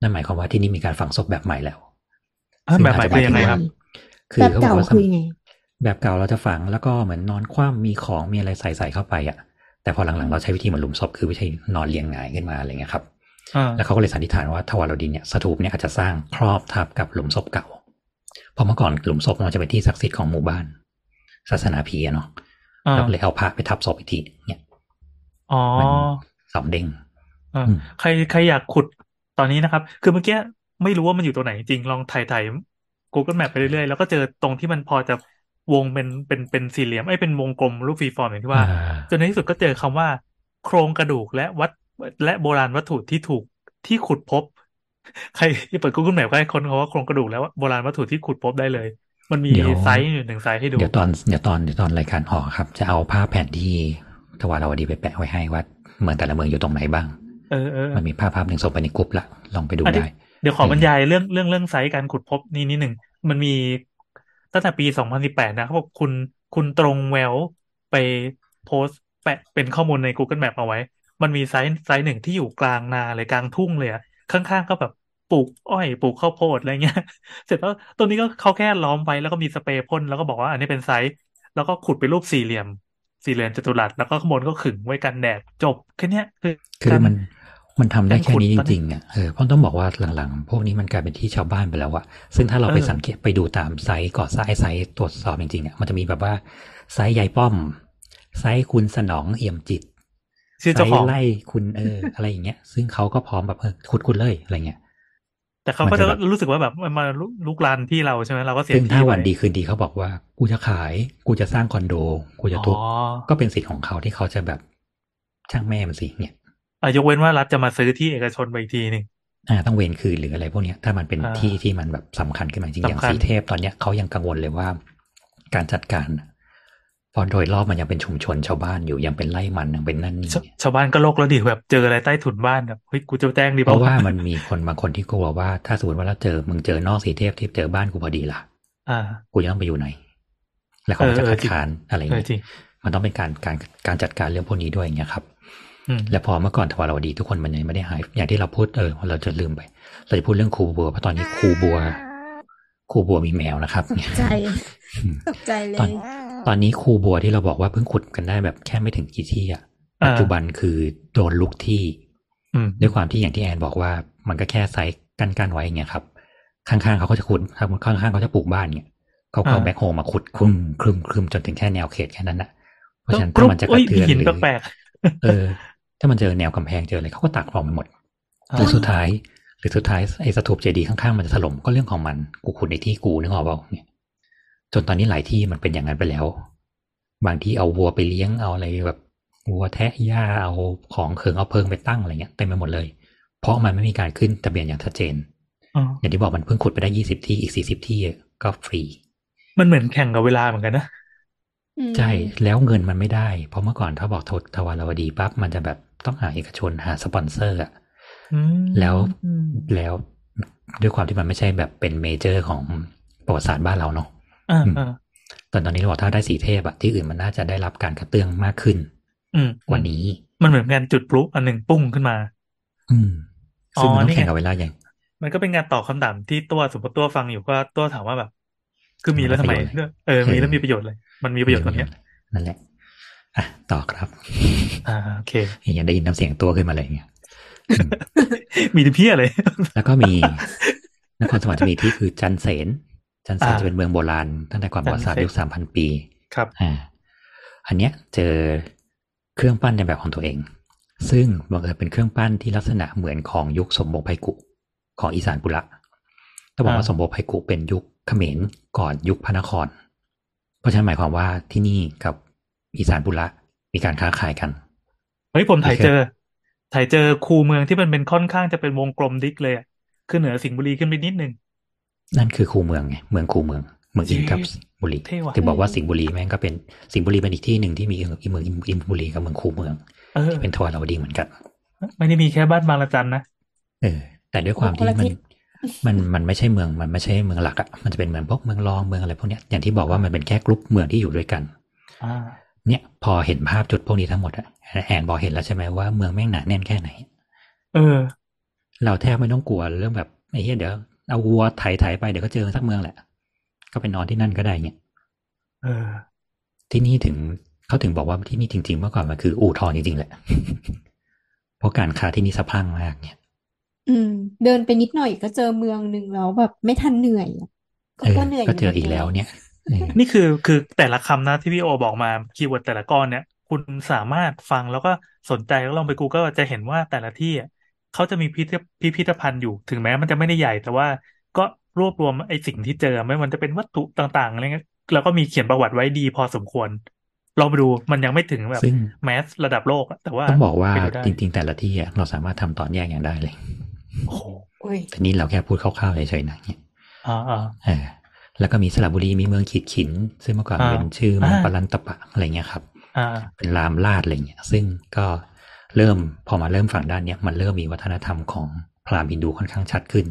นั่นหมายความว่าที่นี่มีการฝังศพแบบใหม่แล้วอะแบบใหม่เป็นยังไงครับ คือแบบเขาบอเก่ากว่าสคือมัยไงแบบเก่าเราจะฝังแล้วก็เหมือนนอนคว่ำมีของมีอะไรใส่ใส่เข้าไปอะ แต่พอหลังๆเราใช้วิธีเหมือนหลุมศพคือวิธีนอนเรียงหงายขึ้นมาอะไรเงี้ยครับอ่าแล้วเขาก็เลยสันนิษฐานว่าทวารวดีเนี่ยสถูปเนี่ยอาจจะสร้างครอบทับกับหลุมศพเก่าเพราะเมื่อก่อนหลุมศพมันจะเป็นที่ศักดิ์สิทธิ์ของหมู่บ้าน ศาสนาผีอะเนาะอ่าเราก็เลยเอาพระไปทับศพอีกทีเนี่ยอ๋อมันสองเด้งอ่าอืมใครใครอยากขุดตอนนี้นะครับ คือเมื่อกี้ไม่รู้ว่ามันอยู่ตรงไหนจริงลองถ่ายถ่าย Google Map ไปเรื่อยๆ แล้วก็เจอตรงที่มันพอจะ วงเป็นเป็นเป็นสี่เหลี่ยมไอ้ยเป็นวงกลมรูป free form อย่างที่ว่าอ่าจนในที่สุดก็เจอคำว่า โครงกระดูกและวัดและโบราณวัตถุที่ถูกที่ขุดพบ ใครที่เปิด Google Map ก็ให้ค้นคำว่าโครงกระดูกและโบราณวัตถุที่ขุดพบได้เลย มันมีเดี๋ยวไซส์อยู่หนึ่งไซส์ให้ดู เดี๋ยวตอนเดี๋ยวตอนเดี๋ยวตอนรายการออกครับ จะเอาภาพแผนที่ทวารวดีไปแปะไว้ให้ว่าเมืองแต่ละเมืองอยู่ตรงไหนบ้างเออเออมันมีภาพภาพหนึ่งส่งไปในกลุ่มละลองไปดูอันนี้ได้ เดี๋ยวขอบรรยายเรื่องเรื่องเรื่อง site การขุดพบนี่นิดหนึ่งมันมี ตั้งแต่ปี2018นะเขาบอกคุณคุณตรงแววไปโพสต์แปะเป็นข้อมูลใน Google Map เอาไว้ มันมีไซส์ไซส์หนึ่งที่อยู่กลางนาเลยกลางทุ่งเลยอะข้างๆก็แบบปลูกอ้อยปลูกข้าวโพดอะไรเงี้ย เสร็จแล้วตรงนี้ก็เขาแค่ล้อมไว้แล้วก็มีสเปรย์พ่นแล้วก็บอกว่าอันนี้เป็นไซส์แล้วก็ขุดเป็นรูปสี่เหลี่ยม สี่เหลี่ยมจัตุรัสแล้วก็ข้างบนก็ขึงไว้กันแดดจบแค่เนี้ยคือคือการมัน มันทำได้แค่นี้การขุจดตอนนี้ริงๆอะเออเพราะต้องบอกว่าหลังๆ พวกนี้มันกลายเป็นที่ชาวบ้านไปแล้วอะซึ่งถ้าเราไปเออสังเกตไปดูตามไซต์ก่อสร้างไซต์ตรวจสอบจริงๆเนี่ยมันจะมีแบบว่าไซต์ยายป้อม ไซต์คุณสนองเอี่ยมจิตชื่อไซเจ้าของต์ไล่คุณเอออะไรอย่างเงี้ย ซึ่งเขาก็พร้อมแบบเออขุดคุณเลยอะไรเงี้ย แต่เขาก็มันจะจะแบบรู้สึกว่าแบบมันมาลุกลานที่เราใช่ไหมเราก็เสียซึ่งที่ถ้าไปวันดีคืนดีเขาบอกว่า กูจะขาย กูจะสร้างคอนโด กูจะทุบอ๋อก็เป็นสิทธิ์ของเขาที่เขาจะแบบช่างแม่มันสิเนี่ยอะ ยกเว้นว่ารัฐจะมาซื้อที่เอกชนไปอีกทีหนึ่งอ่าต้องเวรคืนหรืออะไรพวกเนี้ยถ้ามันเป็นอ่าที่ที่มันแบบสำคัญขึ้นมาจริงๆอย่างสำคัญสีเทพตอนเนี้ยเขายังกังวลเลยว่า การจัดการน่ะเพอโดยรอบมันยังเป็นชุมชนชาวบ้านอยู่ยังเป็นไร่มันยังเป็นนั่นนี่ชาชาวบ้านก็โลกแล้วดิแบบเจออะไรใต้ถุนบ้านแบบเฮ้ยกูจะแจ้งดีเพเปล่าราะว่ามันมีคนบางคนที่กลัวว่า ถ้าสมมติว่าเราเจอมึงเจอนอกสีเทพที่เจอบ้านกูพอดีล่ะ อ่า กูจะต้องไปอยู่ไหน แล้วเขาก็จะเออเออคัดค้านอะไรอย่างเออเงี้ยจริงมันต้องเป็นการการการจัดการเรื่องพวกนี้ด้วยอย่างเงี้ยครับอืม และพอเมื่อก่อนทวารวดีทุกคนมันยังไม่ได้หาย อย่างที่เราพูดเออเราจะลืมไป เราจะพูดเรื่องครูบัวเพราะตอนนี้ครูบัวครูบัวมีแมวนะครับตกใจตกใจเลตอนยตอนนี้ครูบัวที่เราบอกว่าเพิ่งขุดกันได้แบบแค่ไม่ถึงกี่ที่อะอ่าปัจจุบันคือโดนลุกที่อืมด้วยความที่อย่างที่แอนบอกว่า มันก็แค่ไซส์กันกันไว้อย่างเงี้ยครับ ข้างๆเขาก็จะขุดข้างๆเขาจะปลูกบ้านเนี่ยเขาเขาอ่าแบ็คโฮมาขุดคลุมคลุมคลุมจนถึงแค่แนวเขตแค่นั้นนะเพราะฉะนั้นกรุ๊ถ้าปมันจะกเอ้ระยเทือนหินหรือแปลกเออ ถ้ามันเจอแนวกำแพงเจออะไรเขาก็ตักออกไปหมดอ่าหรือสุดท้ายหรือสุดท้ายไอ้สถูปเจดีย์ข้างๆมันจะถล่มก็เรื่องของมันกูขุดในที่กูนึกออกเปล่าเนี่ยจนตอนนี้หลายที่มันเป็นอย่างนั้นไปแล้ว บางที่เอาวัวไปเลี้ยงเอาอะไรแบบวัวแทะหญ้าเอาของเคิงเอาเพิงไปตั้งอะไรเงี้ยเต็มไปหมดเลย เพราะมันไม่มีการขึ้นทะเบียนอย่างชัดเจนอ๋ออย่างที่บอกมันเพิ่งขุดไปได้ยี่สิบที่อีกสี่สิบที่ก็ฟรี มันเหมือนแข่งกับเวลาเหมือนกันนะอืมใช่แล้วเงินมันไม่ได้ เพราะเมื่อก่อนถ้าบอกททวารวดีปั๊บมันจะแบบ ต้องหาเอกชนหาสปอนเซอร์อะอืมแล้วอืมแล้วด้วยความที่มันไม่ใช่แบบเป็น major ของประวัติศาสตร์บ้านเราเนาะอ่าอืมอ่าตอนตอนนี้เราบอกถ้าได้ศรีเทพอะที่อื่นมันน่าจะได้รับการกระเตื้องมากขึ้นอืมกว่านี้ มันเหมือนงานจุดพลุอันหนึ่งปุ้งขึ้นมา อืมซึ่งอ๋อมันต้อนี่งไงแข่งกับเวลาอย่าง มันก็เป็นการตอบคำถามที่ตัวสมมติตัวฟังอยู่ก็ตัวถามว่าแบบ คือมีแล้วทำไมประโยชน์อะไรเออมีแล้วมีประโยชน์เลย มันมีประโยชน์ตรงเนี้ยนั่นแหละ อะต่อครับ อ่าโอเคยังได้ยินน้ำเสียงตัวขึ้นมาเลยเนี่ยมีที่เพี้ยเลย แล้วก็มีนครสวรรค์จะมีที่คือจันเสนจันเสนอ่าจะเป็นเมืองโบราณตั้งแต่ก่อนประวัติศาสตร์จันเสนยุคสามพันปี ครับ อ่า อันเนี้ยเจอเครื่องปั้นในแบบของตัวเอง ซึ่งบังเอิญเป็นเครื่องปั้นที่ลักษณะเหมือนของยุคสมบงไพกุ ของอีสานปุระต้องบอกว่าอ่าสมบงไพกุเป็นยุคเขมรก่อนยุคพระนคร เพราะฉะนั้นหมายความว่าที่นี่กับ อีสานปุระมีการค้าขายกัน เฮ้ยผมถ่ายโอเคเจอ ถ่ายเจอคูเมืองที่มันเป็นค่อนข้างจะเป็นวงกลมดิกเลยอะคือเหนือสิงห์บุรีขึ้นไปนิดนึง นั่นคือคูเมืองไงเมืองคูเมือง เมืองอินกับสิงห์บุรีเท่ว่ะถึงบอกว่าสิงห์บุรีแม่งก็เป็นสิงห์บุรีเป็นอีกที่หนึ่งที่มีอีเมืองอินบุรีกับเมืองคูเมืองเออที่เป็นทวารวดีเหมือนกันไม่ได้มีแค่บ้านบางละจันนะเออ แต่ด้วยความที่คนละมัทินศมันมันไม่ใช่เมืองมันไม่ใช่เมืองหลักอะมันจะเป็นเหมือนพวกเมืองรองเมืองอะไรพวกเนี้ยอย่างที่บอกว่ามันเป็นแค่กลุ่มเมืองที่อยู่ด้วยกัน อ่า เนี่ย พอเห็นภาพจุดพวกนี้ทั้งหมดอะแอนบอกเห็นแล้วใช่ไหมว่าเมืองแม่งหนาแน่นแค่ไหน เออ เราแทบไม่ต้องกลัวเรื่องแบบไอ้เหี้ยเดี๋ยวเอาวัวไถไถไปเดี๋ยวก็เจอสักเมืองแหละ ก็ไปนอนที่นั่นก็ได้เนี่ยเออ ที่นี่ถึงเขาถึงบอกว่าที่นี่จริงๆเมื่อก่อนมันคืออู่ทองจริงๆแหละ เพราะการค้าที่นี่สะพรั่งมากเนี่ย อืม เดินไปนิดหน่อยก็เจอเมืองหนึ่งแล้วแบบไม่ทันเหนื่อยอะก็เออก็เหนื่อยก็เจอหมือีกแล้วเนี่ยเออ นี่คือคือแต่ละคำนะที่พี่โอบอกมา keyword แต่ละก้อนเนี่ย คุณสามารถฟังแล้วก็สนใจแล้วลองไป Google จะเห็นว่าแต่ละที่อะเขาจะมีพิพิธพิพิธภัณฑ์อยู่ถึงแม้มันจะไม่ได้ใหญ่ แต่ว่าก็รวบรวมไอ้สิ่งที่เจอ ไม่ว่ามันจะเป็นวัตถุต่างๆอะไรเงี้ยแล้วก็มีเขียนประวัติไว้ดีพอสมควรลองไปดูมันยังไม่ถึงแบบซึ่งแมสระดับโลกอะแต่ว่าต้องบอกว่าไปดูได้จริง ๆ แต่ละที่อะเราสามารถทำตอนแยกอย่างได้เลยโอ้โหโอ้ยแต่นี่เราแค่พูดคร่าวๆเฉยๆนะเนี่ยอ่าอ่าเออ แล้วก็มีสระบุรีมีเมืองขีดขิน ซึ่งเมื่อก่อนอ่าเป็นชื่อเมืองอ่าปรันตปะอะไรเงี้ยครับอ่าเป็นรามลาดอะไรเงี้ย ซึ่งก็เริ่มพอมาเริ่มฝั่งด้านเนี้ยมันเริ่มมีวัฒนธรรมของพราหมณ์ฮินดูค่อนข้างชัดขึ้น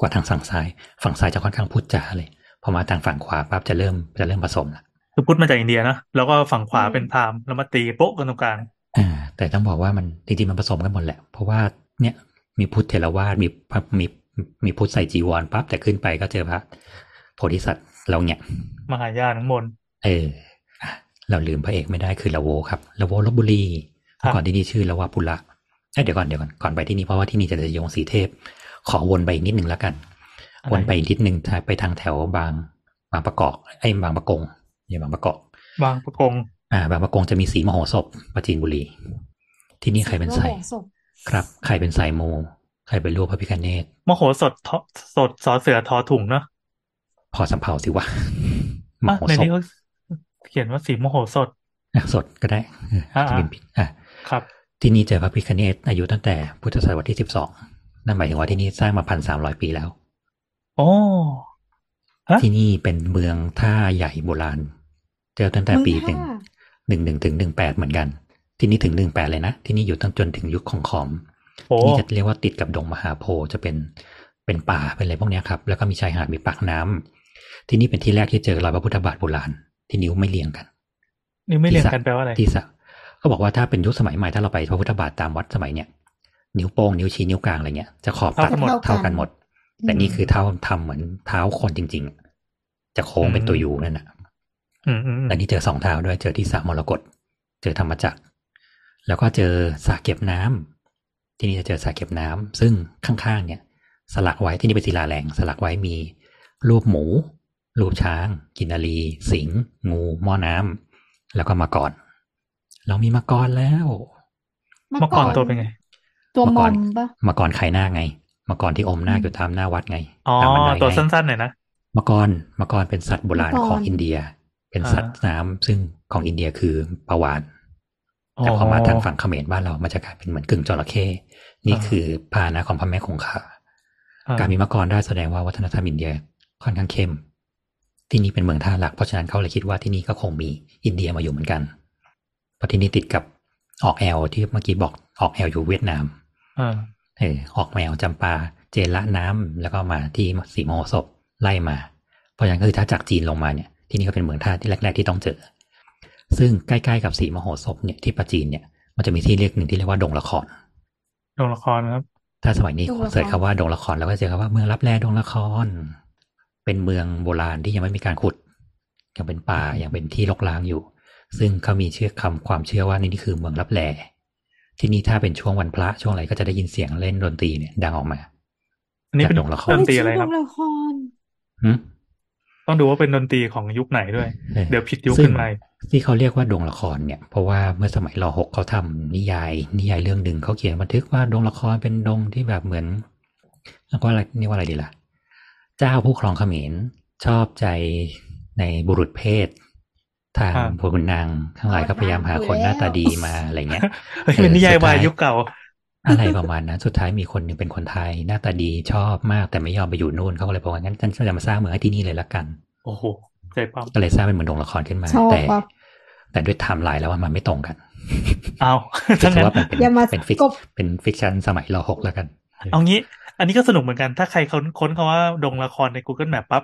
กว่าทางฝั่งซ้าย ฝั่งซ้ายจะค่อนข้างพูดจาเลยพอมาทางฝั่งขวาปั๊บจะเริ่มจะเริ่มผสมละคือพุทธมาจากอินเดียนะแล้วก็ฝั่งขวาเป็นพราหมณ์แล้วมาตีโป๊ะกันตรงกลางอ่าแต่ต้องบอกว่ามันจริงๆมันผสมกันหมดแหละ เพราะว่าเนี่ยมีพุทธเทรวาสมีพระมีมีพุทธใส่จีวรปั๊บแต่ขึ้นไปก็เจอพระ โพธิสัตว์เราเนี่ยมหายานทั้งมนต์เอออะเราลืมพระเอกไม่ได้คือละโวครับละโวลบบุรีครับเมื่อก่อนที่นี่ชื่อละวาปุระเอ้ยเดี๋ยวก่อนเดี๋ยวก่อนก่อนไปที่นี่เพราะว่าที่นี่จะจะยงสีเทพ ขอวนไปอีกนิดนึงแล้วกันอะไรวนไปอีกนิดนึงไปทางแถวบางบางประกอบไอ้ยบางประกงอย่าบางประกอบบางประกงอ่า บางประกงจะมีสีมโหสถปราจีนบุรี ที่นี่ใครเป็นสายโอ้โหศพครับใครเป็นสายมูใครเป็นรูปพระพิฆเนศมโหสถทอสดสอเสือทอถุงเนาะ พอสำเภาสิวะมอะโหในสถนี้เขาเขียนว่าสีมโหสถอะสดก็ได้เอออาจจะเป็นผิดอะครับ ที่นี่เจอพระพิฆเนศอายุตั้งแต่พุทธศตวรรษที่สิบสองนั่นหมายถึงว่าที่นี่สร้างมาพันสามร้อยปีแล้ว โอ้ฮะที่นี่เป็นเมืองท่าใหญ่โบราณ เจอตั้งแต่ปีหนึ่งเมืองท่าหนึ่งหนึ่งถึงหนึ่งแปดเหมือนกัน ที่นี่ถึงหนึ่งแปดเลยนะ ที่นี่อยู่ตั้งจนถึงยุคของขอมโอ้ที่นี่จะเรียกว่าติดกับดงมหาโพธิ์จะเป็นเป็นป่าเป็นอะไรพวกเนี้ยครับ แล้วก็มีชายหาดมีปากน้ำ ที่นี่เป็นที่แรกที่เจอรอยพระพุทธบาทโบราณที่นิ้วไม่เรียงกันนี่ไม่เรียนกันแปลว่าอะไรที่สะก็บอกว่าถ้าเป็นยุคสมัยใหม่ถ้าเราไปพระพุทธบาทตามวัดสมัยเนี้ยนิ้วโป้งนิ้วชี้นิ้วกลางอะไรเงี้ยจะขอบตัดเท่ากันหมดเท่ากันหมดแต่นี่คือเท้าทำเหมือนเท้าคนจริง ๆ จะโค้งเป็นตัวยูนั่นแหละอืมอืมอืมแต่นี่เจอสองเท้าด้วยเจอที่สระมรกตเจอธรรมจักร แล้วก็เจอสระเก็บน้ำที่นี่จะเจอสระเก็บน้ำซึ่งข้างๆเนี่ย สลักไว้ที่นี่เป็นศิลาแรง สลักไว้มีรูปหมู รูปช้าง กินนารี สิงห์งูหม้อน้ำแล้วก็มาก่อน เรามีมาก่อนแล้วเมื่อก่อนตัวเป็นไง ตัวมอมเมื่อก่อนปะมาก่อนไข่หน้าคไงมาก่อนที่อมหน้าคอยู่ตามหน้าวัดไงอ๋อตามบันไดตัวไงสั้นๆหน่อยนะมังกรมังกรเป็นสัตว์โบราณของอินเดีย เป็นสัตว์น้ำซึ่งของอินเดียคือปลาวานแต่พอมาทางฝั่งเขมรบ้านเรา มันจะกลายเป็นเหมือนกึ่งจระเข้นี่อ่าคือพาหนะของพระแม่คงคาอ่าการมีมังกรได้แสดงว่าวัฒนธรรมอินเดียค่อนข้างเข้ม ที่นี่เป็นเมืองท่าหลัก เพราะฉะนั้นเขาเลยคิดว่าที่นี่ก็คงมีอินเดียมาอยู่เหมือนกัน เพราะที่นี่ติดกับออกแอวที่เมื่อกี้บอกออกแอวอยู่เวียดนามอ่าเออออกแอวจามปา เจนละน้ำแล้วก็มาที่ศรีมโหสถไล่มา เพราะฉะนั้นก็คือถ้าจากจีนลงมาเนี่ย ที่นี่ก็เป็นเมืองท่าที่แรก ๆ ที่ต้องเจอ ซึ่งใกล้ๆกับสีมโหสพเนี่ยที่ปัจจีนเนี่ยมันจะมีที่เรียกหนึ่งที่เรียกว่าดงละครโรงละครนะครับ ถ้าสมัยนี้เสิร์ชคำว่าดงละครแล้วก็เจอคำว่าเมืองรับแลดงละคร เป็นเมืองโบราณที่ยังไม่มีการขุด ยังเป็นป่ายังเป็นที่รกร้างอยู่ ซึ่งเขามีเชื่อคำความเชื่อว่านี่นี่คือเมืองรับแลที่นี่ถ้าเป็นช่วงวันพระช่วงอะไรก็จะได้ยินเสียงเล่นดนตรีเนี่ยดังออกมาอันนี้เป็นจากโรงละครดนตรีอะไรครับโละครหึต้องดูว่าเป็นดนตรีของยุคไหนด้วยออเดี๋ยวผิดยุคซึ่งขึ้นมาอีกที่เขาเรียกว่าดงละครเนี่ย เพราะว่าเมื่อสมัยรหกเขาทำนิยาย นิยายเรื่องหนึ่งเขาเขียนบันทึกว่าดงละครเป็นดงที่แบบเหมือนแล้วก็อะไรนี่ว่าอะไรดีล่ะ เจ้าผู้ครองเขมรชอบใจในบุรุษเพศทางอ่าพวกนางทั้งหลายก็พยายามหาคนหน้าตาดีมาอะไรเงี้ยเฮ้ยเป็นนิยายวายยุคเก่า อะไรประมาณนั้นสุดท้ายมีคนหนึ่งเป็นคนไทยหน้าตาดีชอบมากแต่ไม่ยอมไปอยู่นู่นเขาก็เลยบอกว่างั้นฉันจะมาสร้างเมืองให้ที่นี่เลยละกัน โอ้โหใจปั๊มก็เลยสร้างเป็นเหมือนโรงละครขึ้นมาชอบแต่ปะแต่ด้วยไทม์ไลน์แล้วว่ามันไม่ตรงกัน เอาถืทั้งอนั้นว่ามันเป็นอย่ามาเป็นฟิกกบเป็นฟิกชันสมัยรหกแล้วกัน เอางี้ อันนี้ก็สนุกเหมือนกันถ้าใครค้นค้นคำว่าดงละครใน Google Map ปั๊บ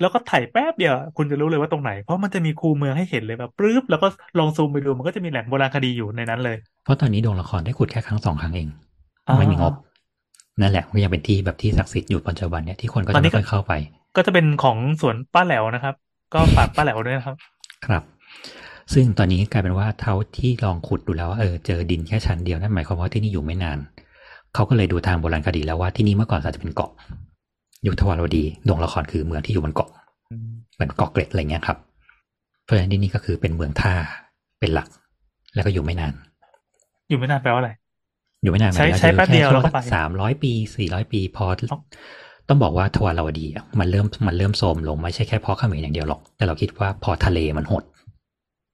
แล้วก็ถ่ายแป๊บเดียวคุณจะรู้เลยว่าตรงไหน เพราะมันจะมีคูเมืองให้เห็นเลยแบบปรึ๊บแล้วก็ลองซูมไปดูมันก็จะมีแหล่งโบราณคดีอยู่ในนั้นเลย เพราะตอนนี้โรงละครได้ขุดแค่ครั้งสองครั้งเองอ่าไม่มีงบนั่นแหละก็ยังเป็นที่แบบที่ศักดิ์สิทธิ์อยู่ปัจจุบันเนี่ยที่คนก็ตอจะนนี้ไม่ก็ค่อยเข้าไป ก็จะเป็นของสวนป้าแหลวนะครับ ก็ฝากป้าแหลวด้วยนะครับ ครับ ซึ่งตอนนี้กลายเป็นว่าเท่าที่ลองขุดดูแล้วว่าเออเจอดินแค่ชั้นเดียวนั่นหมายความว่าที่นี่อยู่ไม่นาน เขาก็เลยดูทางโบราณคดีแล้วว่าที่นี่เมื่อก่อนอาจจะเป็นเกาะ ยุคทวารวดีดงละครคือเมืองที่อยู่บนเกาะเหมือนเกาะเกร็ดอะไรเงี้ยครับ เพราะฉะนั้นที่นี่ก็คือเป็นเมืองท่าเป็นหลัก แล้วก็อยู่ไม่นาน อยู่ไม่นานแปลว่าอะไร อยู่ไม่นานใช้หมายถึงใช้แป๊บเดียวช่แล้วก็ไปสามร้อยปีสี่ร้อยปีพออ๋อต้องบอกว่าทวารวดีอะมันเริ่มมันเริ่มโทรมลงไม่ใช่แค่เพราะเขมรอย่างเดียวหรอก แต่เราคิดว่าพอทะเลมันหด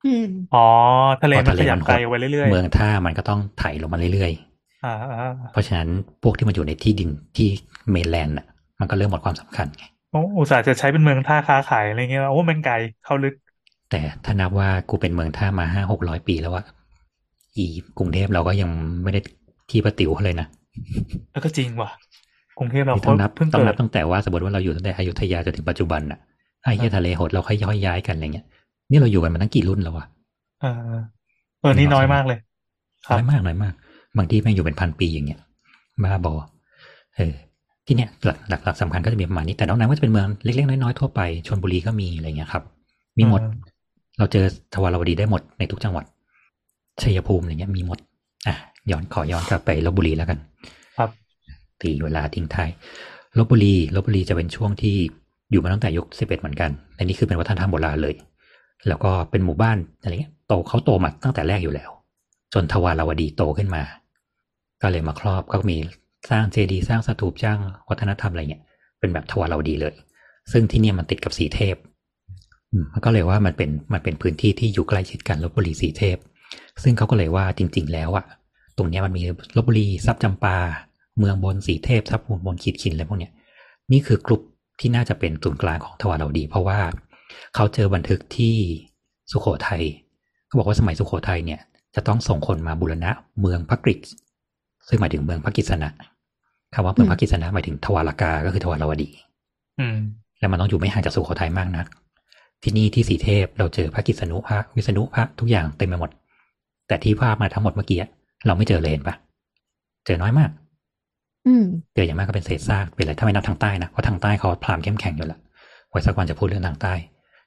อืมอ๋อทะเลพอมันทะเลขยับมันหไกลดไว้เรื่อยเมืองท่ามันก็ต้องไถลงมาเรื่อยๆอ่าอ่าๆ เพราะฉะนั้นพวกที่มันอยู่ในที่ดินที่เมนแลนด์อะ มันก็เริ่มหมดความสำคัญไงโอ้อุตส่าห์จะใช้เป็นเมืองท่าค้าขายอะไรเงี้ยโอ้มันไกลเข้าลึก แต่ถ้านับว่ากูเป็นเมืองท่ามาห้าหกร้อยปีแล้วอะอีกรุงเทพเราก็ยังไม่ได้ที่ประติวเขาเลยนะแล้วก็จริงว่ะกรุงเทพเรานี่ต้องนับเพิ่งต้องเกินัดบตั้งแต่ว่าสมมติว่าเราอยู่ตั้งแต่อยุธยาจนถึงปัจจุบันน่ะไอ้เหี้ยทะเลหดเราค่อยย่อยย้ายกันอะไรเงี้ยนี่เราอยู่กันมาตั้งกี่รุ่นแล้ววะเออเออนี่น้อยมากเลยครับน้อยมากน้อยมาก บางที่แม่งอยู่เป็นพันปีอย่างเงี้ยบ้าบอเออที่เนี้ยหลักหลักหลักสำคัญก็จะมีประมาณนี้แต่นอกนั้นก็จะเป็นเมืองเล็กๆน้อยๆทั่วไปชนบุรีก็มีอะไรเงี้ยครับ มีหมดอืมเราเจอทวารวดีได้หมดในทุกจังหวัดชัยภูมิอะไรเงี้ยมีหมดอะย้อนขอย้อนกลับไปลบบุรีแล้วกัน ครับตีเวลาทิ้งท้ายลบบุรีลบบุรีจะเป็นช่วงที่อยู่มาตั้งแต่ยุคสิบเอ็ดเหมือนกันอันนี้คือเป็นวัฒนธรรมโบราณเลย แล้วก็เป็นหมู่บ้านอะไรเงี้ยโตเขาโตมาตั้งแต่แรกอยู่แล้ว จนทวารวดีโตขึ้นมา ก็เลยมาครอบก็มีสร้างเจดีย์สร้างสถูปจ้างวัฒนธรรมอะไรเงี้ยเป็นแบบทวารวดีเลย ซึ่งที่เนี่ยมันติดกับสีเทพอืมมันก็เลยว่ามันเป็นมันเป็นพื้นที่ที่อยู่ใกล้ชิดกันลบบุรีสีเทพ ซึ่งเขาก็เลยว่าจริง ๆ แล้วอะตรงเนี้ยมันมีลบบุรีทรัพย์จำปา เมืองบนสีเทพทรัพย์บนขีดขินอะไรพวกเนี้ยนี่คือกลุ่มที่น่าจะเป็นศูนย์กลางของทวารวดี เพราะว่าเขาเจอบันทึกที่สุโขทัยเขาบอกว่าสมัยสุโขทัยเนี่ย จะต้องส่งคนมาบูรณะเมืองพระกฤษซึ่งหมายถึงเมืองพระกิษณะคำว่าเมืองพระกิษณะหมายถึงทวารกา ก็คือทวารวดี อืม แล้วมันต้องอยู่ไม่ห่างจากสุโขทัยมากนัก ที่นี่ที่สีเทพเราเจอพระกิษณุพระวิษณุพระทุกอย่างเต็มไปหมด แต่ที่ภาพมาทั้งหมดเมื่อกี้เราไม่เจอเลยเห็นปะเจอน้อยมาก อืมเจออย่างมากก็เป็นเศษซากเป็นอะไรถ้าไม่นับทางใต้นะเพราะทางใต้เขาพรามเข้มแข็งอยู่แล้วไว้สักวันจะพูดเรื่องทางใต้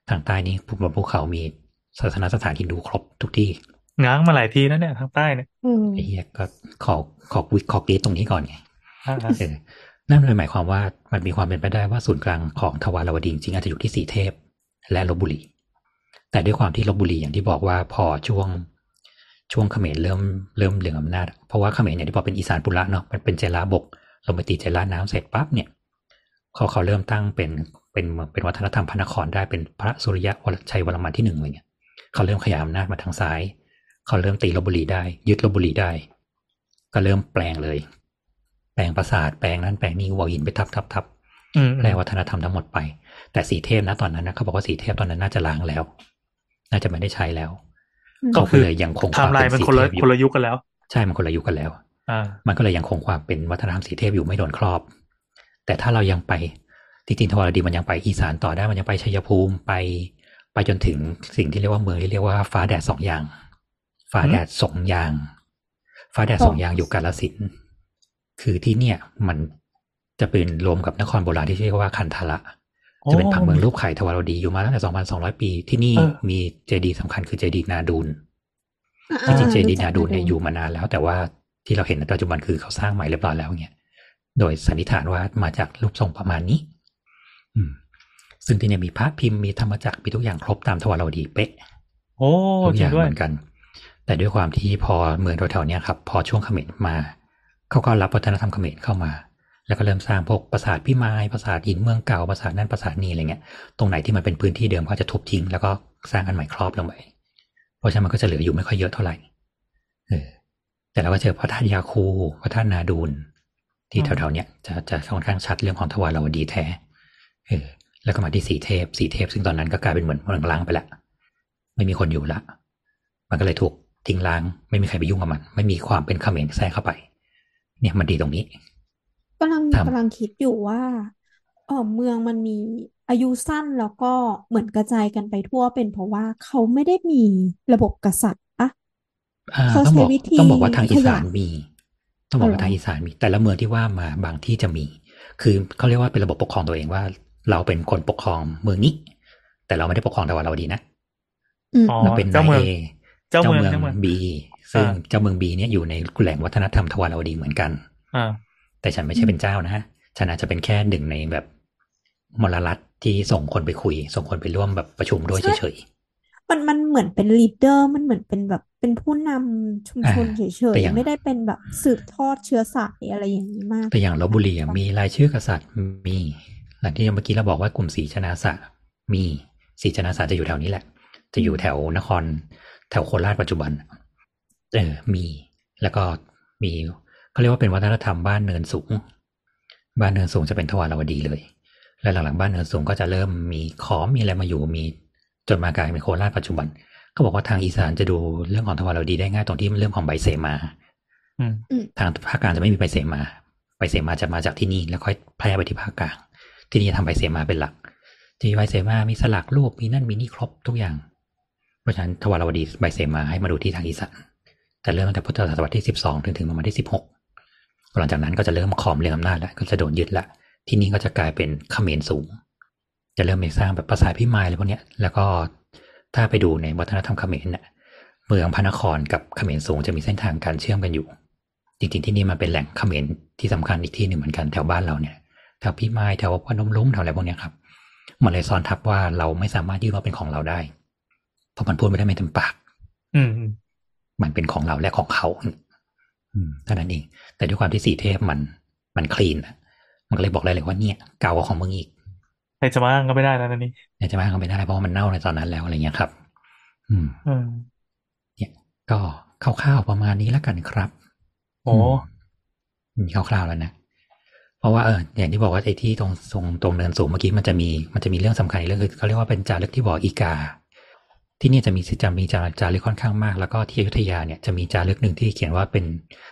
ทางใต้นี่บนภูเขามีศาสนสถานฮินดูครบทุกที่ ง้างมาหลายทีแล้วเนี่ยทางใต้เนี่ยอืมไอ้เหี้ยก็ขอขอวิขอกรีดตรงนี้ก่อนไงอ่าเออนั่นเลยหมายความว่ามันมีความเป็นไปได้ว่าศูนย์กลางของทวารวดีจริงๆอาจจะอยู่ที่สีเทพ และลบบุรี แต่ด้วยความที่ลบบุรีอย่างที่บอกว่าพอช่วงช่วงเขมรเริ่มเริ่มเหลืองอำนาจ เพราะว่าเขมรเนี่ยที่บอกเป็นอีสานปุระเนาะมันเป็นเจลาบกลงไปตีเจลาน้ำเสร็จปั๊บเนี่ยเขาเขาเริ่มตั้งเป็นเป็นเป็นวัฒนธรรมพระนครได้เป็นพระสุริยะวรชัยวรมันที่หนึ่งอะไรเงี้ยเขาเริ่มขยายอำนาจมาทางซ้าย เขาเริ่มตีลพบุรีได้ ยึดลพบุรีได้ ก็เริ่มแปลงเลย แปลงปราสาทแปลงนั้นแปลงนี้วอหินไปทับทับทับอืมแปลวัฒนธรรมทั้งหมดไป แต่ศรีเทพนะตอนนั้นนะเขาบอกว่าศรีเทพตอนนั้นน่าจะร้างแล้ว น่าจะไม่ได้ใช้แล้วอืมก็เขาคือเลยยังคงไทม์ไลน์มันสีคนละเทพอยู่คนละยุคกันแล้ว ใช่มันคนละยุคกันแล้วอ่ามันก็เลยยังคงความเป็นวัฒนธรรมศรีเทพอยู่ไม่โดนครอบ แต่ถ้าเรายังไปจริงๆทวารวดีมันยังไปอีสานต่อได้มันยังไปชัยภูมิไป ไปจนถึงสิ่งที่เรียกว่าเมืองที่เรียกว่าฟ้าแดดสองอย่าง ฟ้าแดดสองอย่างฟ้าแดดสองอย่างอยู่กาลสินธุ์คือที่เนี่ยมันจะเป็นรวมกับนครโบราณที่เรียกว่าคันธละ จะเป็นผังเมืองรูปไข่ทวารวดีอยู่มาตั้งแต่ 2,200 ปี ที่นี่เออมีเจดีย์สำคัญคือเจดีย์นาดูนอ่าจริงๆเจดีย์รู้จันากดูนเนี่ยอยู่มานานแล้ว แต่ว่าที่เราเห็นในปัจจุบันคือเขาสร้างใหม่เรียบร้อยแล้วเนี่ยโดยสันนิษฐานว่ามาจากรูปทรงประมาณนี้ อืม ซึ่งที่เนี่ยมีพระพิมพ์มีธรรมจักรมีทุกอย่างครบตามทวารวดีเป๊ะ โอ้ทุกจอริย่างงด้วยเหมือนกัน แต่ด้วยความที่พอเมืองแถวๆนี้ครับพอช่วงเขมรมาเขาก็รับวัฒนธรรมเขมรเข้ามา แล้วก็เริ่มสร้างพวกปราสาทพิมายปราสาทหินเมืองเก่าปราสาทนั่นปราสาทนี่อะไรเงี้ยตรงไหนที่มันเป็นพื้นที่เดิมก็จะทุบทิ้ง แล้วก็สร้างอันใหม่ครอบลงไปเพราะฉะนั้นมันก็จะเหลืออยู่ไม่ค่อยเยอะเท่าไหร่เออแต่เราก็เจอพระธาตุยาคูพระธาตุนาดูนที่แถวๆเนี้ยจะจะค่อนข้างชัดเรื่องของทวารวดีแท้เออแล้วก็มาที่สีเทพสีเทพซึ่งตอนนั้นก็กลายเป็นเหมือนเมืองล้างไปละ ไม่มีคนอยู่ละ มันก็เลยถูก ทิ้งล้าง ไม่มีใครไปยุ่งกับมัน ไม่มีความเป็นเขมรแทรกเข้าไป เนี่ยมันดีตรงนี้กำลังทำกำลังคิดอยู่ว่าเออเมืองมันมีอายุสั้นแล้วก็เหมือนกระจายกันไปทั่วเป็นเพราะว่าเขาไม่ได้มีระบบกษัตริย์อะอ่าเขาต้องใช้บอกวิธีต้องบอกว่าทางอีสานขยะมี ต้องบอกอ๋อว่าเหรอทางอีสานมี แต่ละเมืองที่ว่ามาบางที่จะมี คือเขาเรียกว่าเป็นระบบปกครองตัวเองว่า เราเป็นคนปกครองเมืองนี้ แต่เราไม่ได้ปกครองแต่ว่าเราดีนะอืมอ๋อเราเป็นเจ้าเมืองนายเจ้าเมือง เจ้าเจ้าเมืเมือองงบีซึ่งอ่าเจ้าเมืองบีเนี่ยอยู่ในแหล่งวัฒนธรรมทวารวดีเหมือนกันอ่าแต่ฉันไม่ใช่เป็นเจ้านะฉันอาจจะเป็นแค่หนึ่งในแบบมลรัฐที่ส่งคนไปคุย ส่งคนไปร่วมแบบประชุมด้วยใช่เฉยมันมันเหมือนเป็น leader มันเหมือนเป็นแบบเป็นผู้นำชุมชนอ่าเฉแต่ยอย่างๆไม่ได้เป็นแบบสืบทอดเชื้อสายอะไรอย่างนี้มากๆแต่อย่างลพบุรีอะมีรายชื่อกษัตริย์มีหลังที่เมื่อกี้เราบอกว่ากลุ่มศรีชนาสะมีศรีชนาสะจะอยู่แถวนี้แหละ จะอยู่แถวนคร แถวโคราชปัจจุบันเออมีแล้วก็มีเขาเรียกว่าเป็นวัฒนธรรมบ้านเนินสูง บ้านเนินสูงจะเป็นทวารวดีเลย และหลังๆบ้านเนินสูงก็จะเริ่มมีขอมมีอะไรมาอยู่มีจนมากลายเป็นโคราชปัจจุบันเขาบอกว่าทางอีสานจะดูเรื่องของทวารวดีได้ง่ายตรงที่เรื่องของใบเสมาอืมทางภาคกลางจะไม่มีใบเสมาใบเสมาจะมาจากที่นี่แล้วค่อยแพร่ไปที่ภาคกลาง ที่นี่จะทำใบเสมาเป็นหลัก ที่ใบเสมามีสลักรูปมีนั่นมีนี่ครบทุกอย่าง เพราะฉะนั้นทวารวดีใบเสมาให้มาดูที่ทางอีสานแต่เริ่มตั้งแต่พุทธศตวรรษที่สิบสองถึงถึงประมาณที่สิบหกหลังจากนั้นก็จะเริ่มขอมเรื่องอำนาจแล้วก็จะโดนยึดละที่นี่ก็จะกลายเป็นเขมรสูง จะเริ่มมีสร้างแบบภาษาพิมายอะไรพวกเนี้ยแล้วก็ถ้าไปดูในวัฒนธรรมเขมรเนี่ยเมืองพระนครกับเขมรสูงจะมีเส้นทางการเชื่อมกันอยู่ จริงๆที่นี่มันเป็นแหล่งเขมรที่สำคัญอีกที่หนึ่งเหมือนกันแถวบ้านเราเนี่ยแถวพิมายแถวพนมรุ้งแถวอะไรพวกเนี้ยครับมันเลยซ้อนทับว่าเราไม่สามารถยื่นว่าเป็นของเราได้ เพราะมันพูดไม่ได้ไม่เต็มปาก อืมอืมมันเป็นของเราและของเขาอืมเท่านั้นเอง แต่ด้วยความที่สีเทพมันมันคลีนอะมันก็เลยบอกได้เลยว่าเนี่ยเก่ากว่าของมึงอีกใครจะมาอ้างก็ไม่ได้แล้วนะนี่เนี่ยจะมาก็ไม่ได้เพราะว่ามันเน่าในตอนนั้นแล้วอะไรเงี้ยครับอืมอืมเนี่ยก็คร่าวๆประมาณนี้แล้วกันครับ โอ้มีคร่าวๆแล้วนะเพราะว่าเอออย่างที่บอกว่าไอ้ที่ตรงตรงตรงเนินสูงเมื่อกี้มันจะมีมันจะมีเรื่องสำคัญอีกเรื่องคือเขาเรียกว่าเป็นจารึกที่บอกอีกา ที่นี่จะมีจะมีจาจารึกค่อนข้างมาก แล้วก็ที่อยุธยาเนี่ยจะมีจารึกหนึ่งที่เขียนว่าเป็น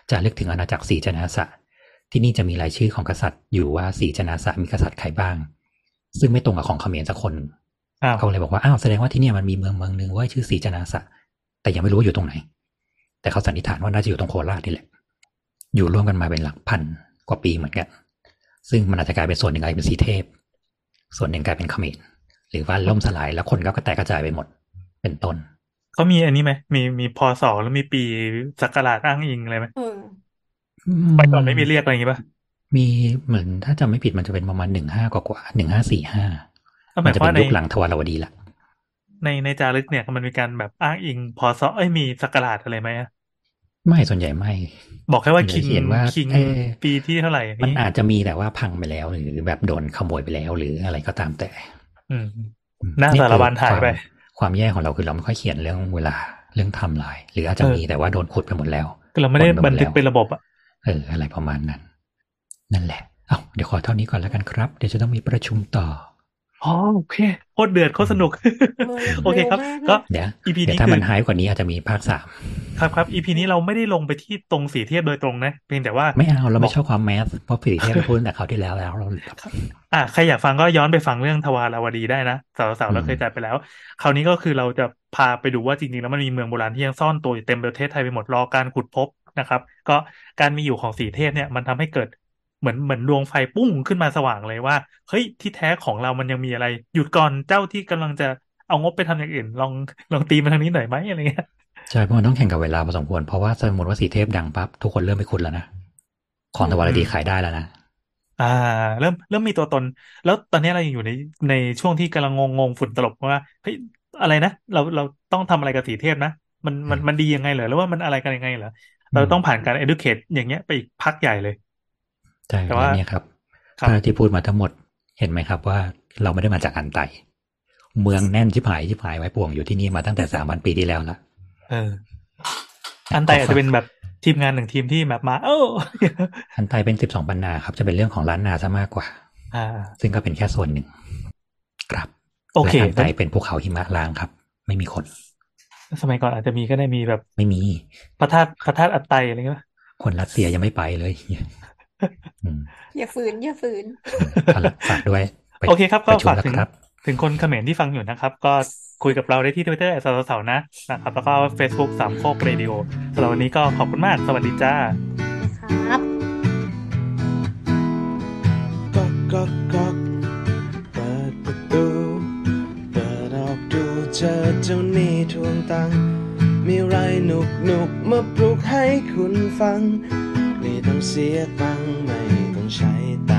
จารึกถึงอาณาจักรศรีจนาสะ ที่นี่จะมีรายชื่อของกษัตริย์อยู่ว่าศรีจนาสะมีกษัตริย์ใครบ้าง ซึ่งไม่ตรงกับของเขมรสักคนอ้าวเขาเลยบอกว่าอ้าวแสดงว่าที่เนี่ยมันมีเมืองเมืองหนึ่งว่าชื่อศรีจนาสะ แต่ยังไม่รู้ว่าอยู่ตรงไหน แต่เขาสันนิษฐานว่าน่าจะอยู่ตรงโคราชนี่แหละ อยู่ร่วมกันมาเป็นหลักพันกว่าปีเหมือนกัน ซึ่งมันอาจจะกลายเป็นส่วนหนึ่งกลายเป็นสีเทพ ส่วนหนึ่งกลายเป็นเขมรหรือว่าล่มสลายแล้วคนก็กระแตกกระจายไปหมด เป็นต้นเขามีอันนี้ไหมมีมีพศแล้วมีปีศักราชอ้างอิงอะไรไหมเออไปก่อนไม่มีเรียกอะไรอย่างงี้ป่ะมีเหมือนถ้าจำไม่ผิดมันจะเป็นประมาณหนึ่งห้ากว่าหนึ่งห้าสี่ห้าก็หมัมานยจะความเป็นว่าในยุคหลังทวารวดีละในในจารึกเนี่ยมันมีการแบบอ้างอิงพอซเอ้ยมีสกราชอะไรไหมอะไม่ส่วนใหญ่ไม่ บอกแค่ว่าส่คิวนงใหญ่เขียนว่าคิงเอ่อปีที่เท่าไหร่ มันนี้อาจจะมีแต่ว่าพังไปแล้ว หรือแบบโดนขโมยไปแล้ว หรืออะไรก็ตามแต่ อืมหน้าสารบัญหายไป ความความแย่ของเราคือเราไม่ค่อยเขียนเรื่องเวลาเรื่องไทำลายหรืออาจจะเออมีแต่ว่าโดนขุดไปหมดแล้วคือเราไม่ได้หมดไปหมดบันทึกแล้วเป็นระบบอะเอออะไรประมาณนั้น นั่นแหละเอาเดี๋ยวขอเท่านี้ก่อนแล้วกันครับ เดี๋ยวจะต้องมีประชุมต่อ อ๋อโอเคโคตรเดือดโคตรสนุก โอเคครับ ก็เดี๋ยว EP เดี๋ยนี้วถ้าคืมันอหายกว่านี้อาจจะมีภาคสามครับครับ EP นี้เราไม่ได้ลงไปที่ตรงสีเทียบโดยตรงนะเพียงแต่ว่าไม่เอาเราบไม่อกชอบความแมสเพราะผีที่เราพูดตั้งแต่เขาวที่แล้วแล้วเราอะใครอยากฟังก็ย้อนไปฟังเรื่องทวาราวดีได้นะสาวสาวๆเราอืมเคยจัดไปแล้ว คราวนี้ก็คือเราจะพาไปดูว่าจริงๆแล้วมันมีเมืองโบราณที่ยังซ่อนตัวอยู่เต็มประเทศไทยไปหมดรอการขุดพบนะครับ ก็การมีอยู่ของสีเทพเนี่ยมันทำให้เกิด เหมือนเหมือนดวงไฟปุ้งขึ้นมาสว่างเลยว่า เฮ้ยที่แท้ของเรามันยังมีอะไร หยุดก่อนเจ้าที่กำลังจะเอางบไปทำอย่างอื่น ลองลองตีมาทางนี้หน่อยไหมอะไรเงี้ยใช่เพราะมันต้องแข่งกับเวลาพอสมควรเพราะว่าสมมติว่าสีเทพดังปั๊บทุกคนเริ่มไปขุดแล้วนะของทวารดีขายได้แล้วนะอ่า เริ่มเริ่มมีตัวตน แล้วตอนนี้เรายังอยู่ในในช่วงที่กำลังงงงๆฝุ่นตลบว่าเฮ้ยอะไรนะเราเราต้องทำอะไรกับสีเทพนะมันมันมันดียังไงเหรอหรือว่ามันอะไรกันยังไงเหรอเราต้องผ่านการ educate อย่างเงี้ยไปอีกพักใหญ่เลย ใช่แต่แล้วว่าเนี่ยครับครับถ้าที่พูดมาทั้งหมดเห็นไหมครับว่าเราไม่ได้มาจากอันไต เมืองแน่นชิบหายชิบหายไว้ป่วงอยู่ที่นี่มาตั้งแต่สามพันปีที่แล้วละเออ อันไตอาจจะเป็นแบบทีมงานหนึ่งทีมที่แบบมา เอออันไตเป็นสิบสองปันนาครับ จะเป็นเรื่องของล้านนาซะมากกว่า อ่า ซึ่งก็เป็นแค่ส่วนหนึ่งครับโอเคและอันไตเป็นภูเขาหิมะล้างครับ ไม่มีคน สมัยก่อนอาจจะมีก็ได้มีแบบไม่มีพระธาตุพระธาตุอัตไตอะไรเงี้ยคนรัสเซียยังไม่ไปเลย อืมอย่าฝืน อย่าฝืนเอาละฝากด้วยไปโอเคครับ ก็ประชุมฝากแล้วถึงครับถึงคนเขมรที่ฟังอยู่นะครับ ก็คุยกับเราได้ที่ทวิตเตอร์สาวสาวๆนะนะครับ แล้วก็ Facebook สามโคกเรดิโอสำหรับวันนี้ก็ขอบคุณมาก สวัสดีจ้า ครับก๊อกก๊อกก๊อกเปิดประตูเปิดออกดูเจอเจ้าหนี้ทวงตังค์มีไรหนุกหนุกมาปลุกให้คุณฟัง ไม่ต้องเสียตังค์ไม่ต้องใช้ตัง